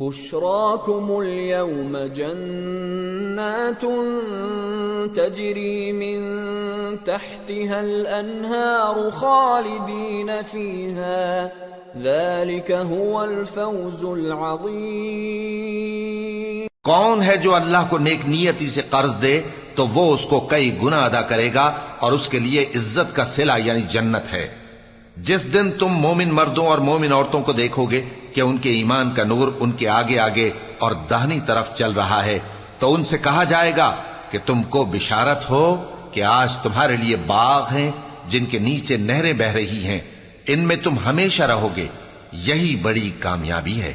بشراكم اليوم جنات تجري من تحتها الأنهار خالدين فيها. ذلك هو الفوز العظيم. کون ہے جو اللہ کو نیک نیتی سے قرض دے تو وہ اس کو کئی گنا ادا کرے گا اور اس کے لیے عزت کا سلا یعنی جنت ہے۔ جس دن تم مومن مردوں اور مومن عورتوں کو دیکھو گے کہ ان کے ایمان کا نور ان کے آگے آگے اور دہنی طرف چل رہا ہے، تو ان سے کہا جائے گا کہ تم کو بشارت ہو کہ آج تمہارے لیے باغ ہیں جن کے نیچے نہریں بہ رہی ہیں۔ ان میں تم ہمیشہ رہو گے، یہی بڑی کامیابی ہے۔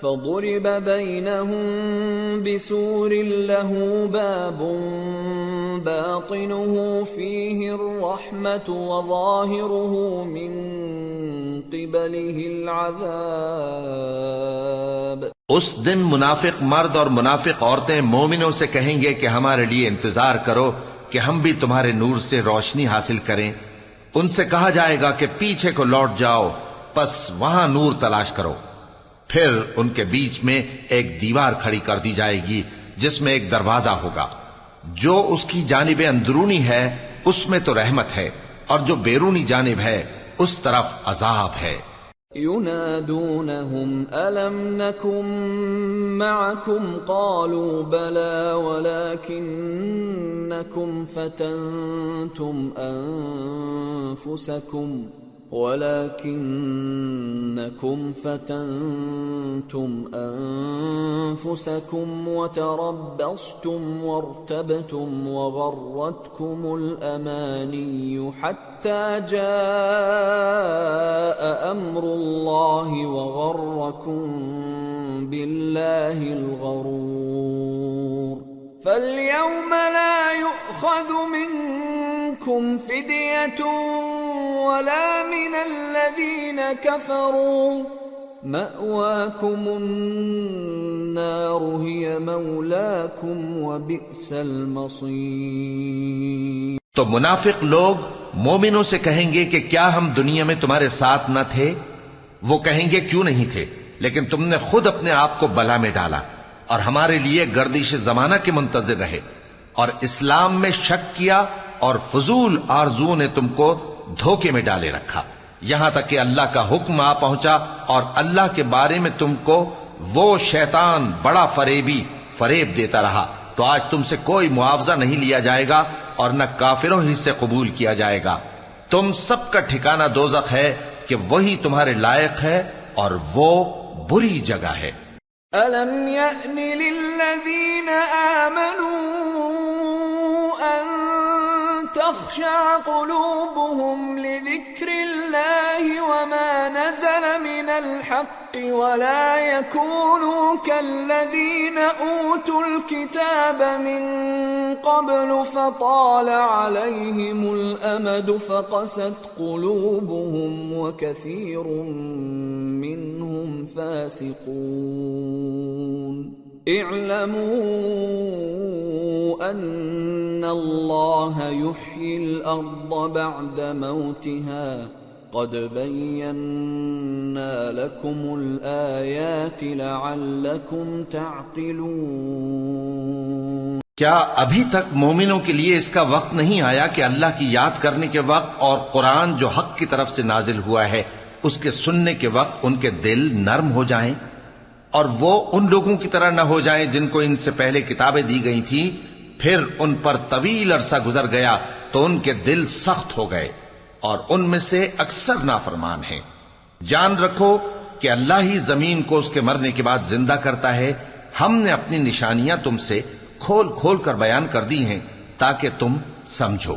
فضرب بينهم بسور له باب باطنه فيه الرحمة وظاهره من قبله العذاب اس دن منافق مرد اور منافق عورتیں مومنوں سے کہیں گے کہ ہمارے لیے انتظار کرو کہ ہم بھی تمہارے نور سے روشنی حاصل کریں۔ ان سے کہا جائے گا کہ پیچھے کو لوٹ جاؤ، پس وہاں نور تلاش کرو۔ پھر ان کے بیچ میں ایک دیوار کھڑی کر دی جائے گی، جس میں ایک دروازہ ہوگا۔ جو اس کی جانب اندرونی ہے، اس میں تو رحمت ہے، اور جو بیرونی جانب ہے، اس طرف عذاب ہے۔ ينادونهم ألم نكن معكم قالوا بلى ولكنكم فتنتم أنفسكم ولكنكم فتنتم أنفسكم وتربصتم وارتبتم وغرتكم الأماني حتى جاء أمر الله وغركم بالله الغرور. فاليوم لا يؤخذ منكم فدية ولا من الذين كفروا. مأواكم النار، هي مولاكم وبئس المصير. تو منافق لوگ مومنوں سے کہیں گے کہ کیا ہم دنیا میں تمہارے ساتھ نہ تھے؟ وہ کہیں گے کیوں نہیں تھے؟ لیکن تم نے خود اپنے آپ کو بلا میں ڈالا اور ہمارے لیے گردش زمانہ کے منتظر رہے اور اسلام میں شک کیا اور فضول آرزو نے تم کو دھوکے میں ڈالے رکھا۔ یہاں تک کہ اللہ کا حکم آ پہنچا اور اللہ کے بارے میں تم کو وہ شیطان بڑا فریبی فریب دیتا رہا۔ تو آج تم سے کوئی معاوضہ نہیں لیا جائے گا اور نہ کافروں ہی سے قبول کیا جائے گا۔ تم سب کا ٹھکانہ دوزخ ہے کہ وہی تمہارے لائق ہے اور وہ بری جگہ ہے۔ ألم يأن للذين آمنوا تخشع قلوبهم لذكر الله وما نزل من الحق ولا يكونوا كالذين أوتوا الكتاب من قبل فطال عليهم الأمد فقست قلوبهم وكثير منهم فاسقون. اعلموا ان الله يحيي الارض بعد موتها قد بينا لكم الايات لعلكم تعقلون کیا ابھی تک مومنوں کے لیے اس کا وقت نہیں آیا کہ اللہ کی یاد کرنے کے وقت اور قرآن جو حق کی طرف سے نازل ہوا ہے، اس کے سننے کے وقت ان کے دل نرم ہو جائیں؟ اور وہ ان لوگوں کی طرح نہ ہو جائیں جن کو ان سے پہلے کتابیں دی گئی تھیں، پھر ان پر طویل عرصہ گزر گیا تو ان کے دل سخت ہو گئے اور ان میں سے اکثر نافرمان ہیں۔ جان رکھو کہ اللہ ہی زمین کو اس کے مرنے کے بعد زندہ کرتا ہے۔ ہم نے اپنی نشانیاں تم سے کھول کھول کر بیان کر دی ہیں تاکہ تم سمجھو۔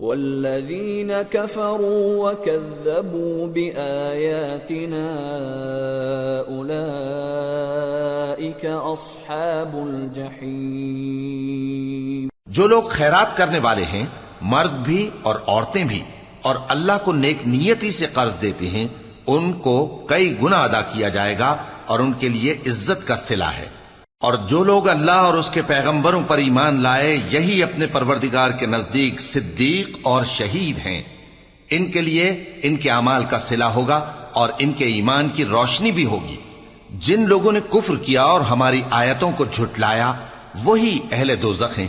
والذين كفروا وكذبوا باياتنا اولئك اصحاب الجحيم جو لوگ خیرات کرنے والے ہیں، مرد بھی اور عورتیں بھی، اور اللہ کو نیک نیتی سے قرض دیتے ہیں، ان کو کئی گنا ادا کیا جائے گا اور ان کے لیے عزت کا صلہ ہے۔ اور جو لوگ اللہ اور اس کے پیغمبروں پر ایمان لائے، یہی اپنے پروردگار کے نزدیک صدیق اور شہید ہیں۔ ان کے لیے ان کے اعمال کا صلہ ہوگا اور ان کے ایمان کی روشنی بھی ہوگی۔ جن لوگوں نے کفر کیا اور ہماری آیتوں کو جھٹلایا، وہی اہل دوزخ ہیں۔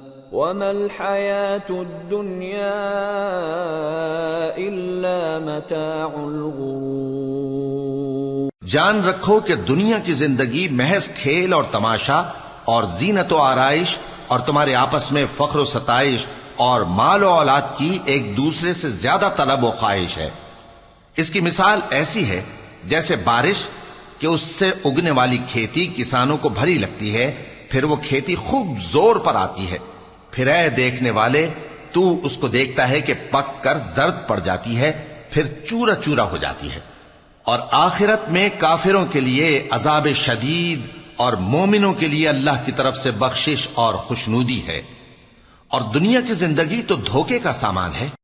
وما الحياة الدنيا إلا متاع الغرور جان رکھو کہ دنیا کی زندگی محض کھیل اور تماشا اور زینت و آرائش اور تمہارے آپس میں فخر و ستائش اور مال و اولاد کی ایک دوسرے سے زیادہ طلب و خواہش ہے۔ اس کی مثال ایسی ہے جیسے بارش کہ اس سے اگنے والی کھیتی کسانوں کو بھری لگتی ہے، پھر وہ کھیتی خوب زور پر آتی ہے۔ پھر اے دیکھنے والے، تو اس کو دیکھتا ہے کہ پک کر زرد پڑ جاتی ہے، پھر چورا چورا ہو جاتی ہے۔ اور آخرت میں کافروں کے لیے عذاب شدید اور مومنوں کے لیے اللہ کی طرف سے بخشش اور خوشنودی ہے۔ اور دنیا کی زندگی تو دھوکے کا سامان ہے۔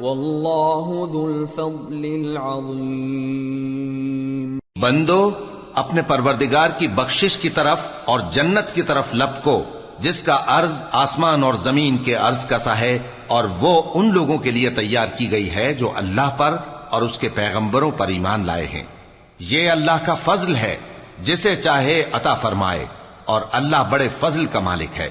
واللہ ذو الفضل العظیم۔ بندو، اپنے پروردگار کی بخشش کی طرف اور جنت کی طرف لپ کو، جس کا عرض آسمان اور زمین کے عرض کا سا ہے، اور وہ ان لوگوں کے لیے تیار کی گئی ہے جو اللہ پر اور اس کے پیغمبروں پر ایمان لائے ہیں۔ یہ اللہ کا فضل ہے، جسے چاہے عطا فرمائے، اور اللہ بڑے فضل کا مالک ہے۔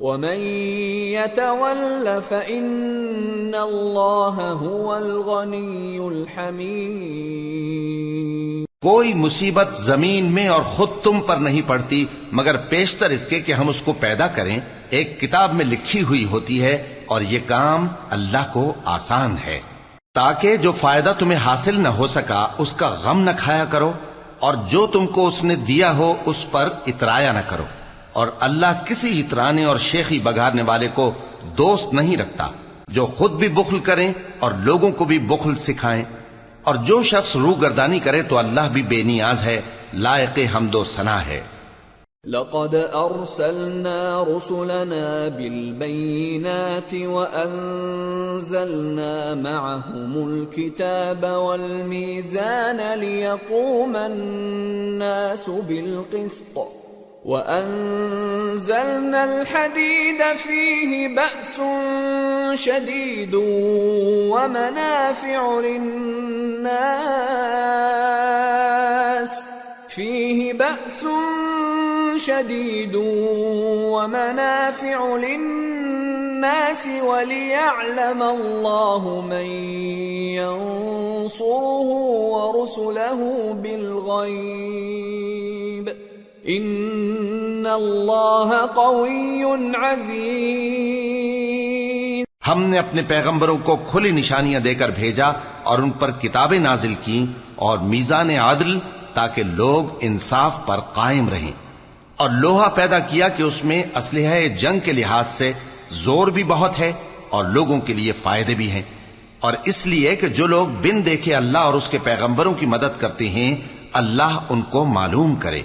ومن يتول فإن الله هو الغني الحميد کوئی مصیبت زمین میں اور خود تم پر نہیں پڑتی، مگر پیشتر اس کے کہ ہم اس کو پیدا کریں، ایک کتاب میں لکھی ہوئی ہوتی ہے اور یہ کام اللہ کو آسان ہے۔ تاکہ جو فائدہ تمہیں حاصل نہ ہو سکا، اس کا غم نہ کھایا کرو، اور جو تم کو اس نے دیا ہو، اس پر اترایا نہ کرو۔ اور اللہ کسی اترانے اور شیخی بگارنے والے کو دوست نہیں رکھتا، جو خود بھی بخل کریں اور لوگوں کو بھی بخل سکھائیں۔ اور جو شخص روح گردانی کرے تو اللہ بھی بے نیاز ہے، لائق حمد و ثنا ہے۔ لقد ارسلنا رسلنا بالبينات وانزلنا معهم الكتاب والميزان ليقوم الناس بالقسط. وأنزلنا الحديد فيه بأس شديد ومنافع للناس. فيه بأس شديد ومنافع للناس وليعلم الله من ينصره ورسله بالغيب. ان اللہ قوی عزیز ہم نے اپنے پیغمبروں کو کھلی نشانیاں دے کر بھیجا اور ان پر کتابیں نازل کی اور میزان عادل تاکہ لوگ انصاف پر قائم رہیں۔ اور لوہا پیدا کیا کہ اس میں اسلحہ جنگ کے لحاظ سے زور بھی بہت ہے اور لوگوں کے لیے فائدے بھی ہیں۔ اور اس لیے کہ جو لوگ بن دیکھے اللہ اور اس کے پیغمبروں کی مدد کرتے ہیں، اللہ ان کو معلوم کرے۔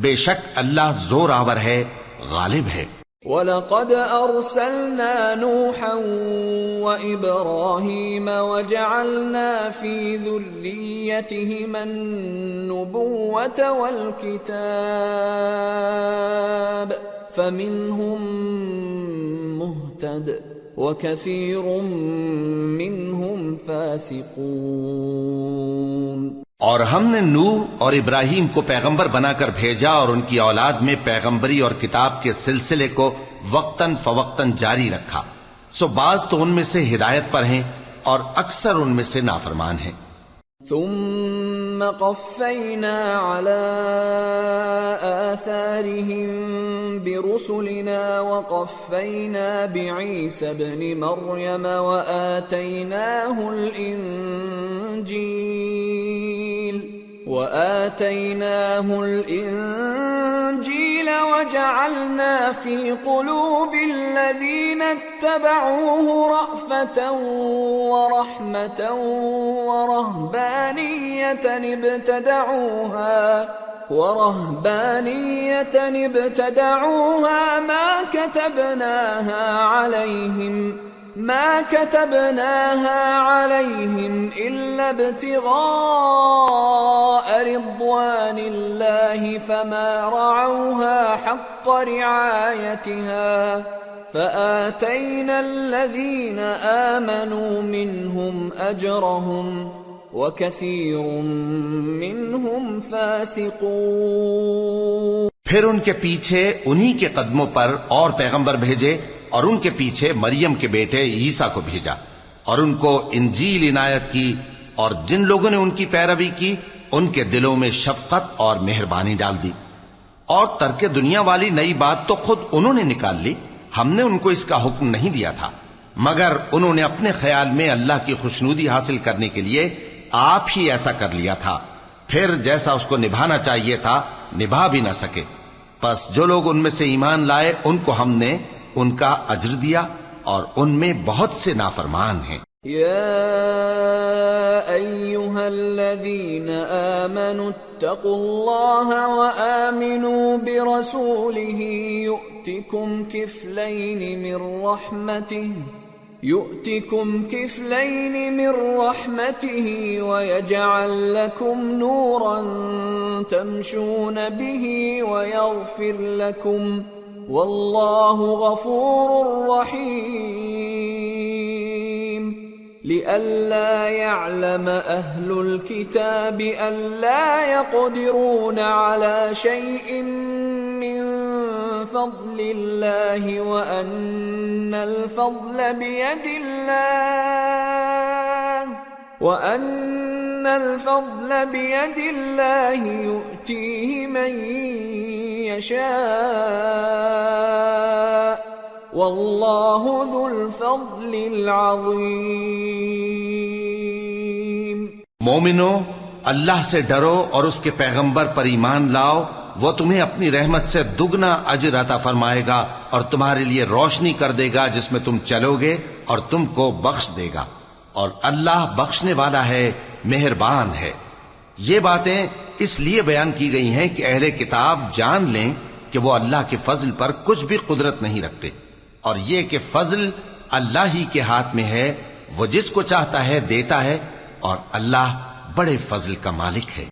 بے شک اللہ زور آور ہے غالب ہے وَلَقَدْ أَرْسَلْنَا نُوحًا وَإِبْرَاهِيمَ وَجَعَلْنَا فِي ذُرِّيَّتِهِمَا النُّبُوَّةَ وَالْكِتَابَ فَمِنْهُمْ مُهْتَدٍ وَكَثِيرٌ مِّنْهُمْ فَاسِقُونَ. اور ہم نے نوح اور ابراہیم کو پیغمبر بنا کر بھیجا اور ان کی اولاد میں پیغمبری اور کتاب کے سلسلے کو وقتاً فوقتاً جاری رکھا۔ سو بعض تو ان میں سے ہدایت پر ہیں اور اکثر ان میں سے نافرمان ہیں۔ ثم قفينا على آثارهم برسلنا وقفينا بعيسى ابن مريم وآتيناه الإنجيل وآتيناه الإنجيل وجعلنا في قلوب الذين اتبعوه رأفة ورحمة ورهبانية ابتدعوها ورهبانية ابتدعوها ما كتبناها عليهم ما كتبناها عليهم إلا ابتغاء رضوان الله فما رعوها حق رعايتها فآتينا الذين آمنوا منهم أجرهم وكثير منهم فاسقون پھر ان کے پیچھے انہی کے قدموں پر اور پیغمبر بھیجے اور ان کے پیچھے مریم کے بیٹے عیسیٰ کو بھیجا اور ان کو انجیل عنایت کی اور جن لوگوں نے ان کی پیروی کی، ان کے دلوں میں شفقت اور مہربانی ڈال دی۔ اور ترک دنیا والی نئی بات تو خود انہوں نے نکال لی، ہم نے ان کو اس کا حکم نہیں دیا تھا۔ مگر انہوں نے اپنے خیال میں اللہ کی خوشنودی حاصل کرنے کے لیے آپ ہی ایسا کر لیا تھا۔ پھر جیسا اس کو نبھانا چاہیے تھا، نبھا بھی نہ سکے۔ پس جو لوگ ان میں سے ایمان لائے، ان کو ہم نے ان کا اجر دیا اور ان میں بہت سے نافرمان ہیں۔ يا أيها الذين آمنوا، اتقوا الله وآمنوا برسوله يؤتكم كفلين من رحمته۔ يؤتكم كفلين من رحمته ويجعل لكم نورا تمشون به ويغفر لكم والله غفور رحيم. لئلا يعلم أهل الكتاب ألا يقدرون على شيء من فضل الله وأن الفضل بيد الله وأن الفضل بيد الله يؤتيه من يشاء والله ذو الفضل العظيم مؤمنو اللہ سے ڈرو اور اس کے پیغمبر پر ایمان لاؤ وہ تمہیں اپنی رحمت سے دگنا اجر عطا فرمائے گا اور تمہارے لیے روشنی کر دے گا جس میں تم چلو گے اور تم کو بخش دے گا۔ اور اللہ بخشنے والا ہے، مہربان ہے۔ یہ باتیں اس لیے بیان کی گئی ہیں کہ اہل کتاب جان لیں کہ وہ اللہ کے فضل پر کچھ بھی قدرت نہیں رکھتے۔ اور یہ کہ فضل اللہ ہی کے ہاتھ میں ہے، وہ جس کو چاہتا ہے دیتا ہے اور اللہ بڑے فضل کا مالک ہے۔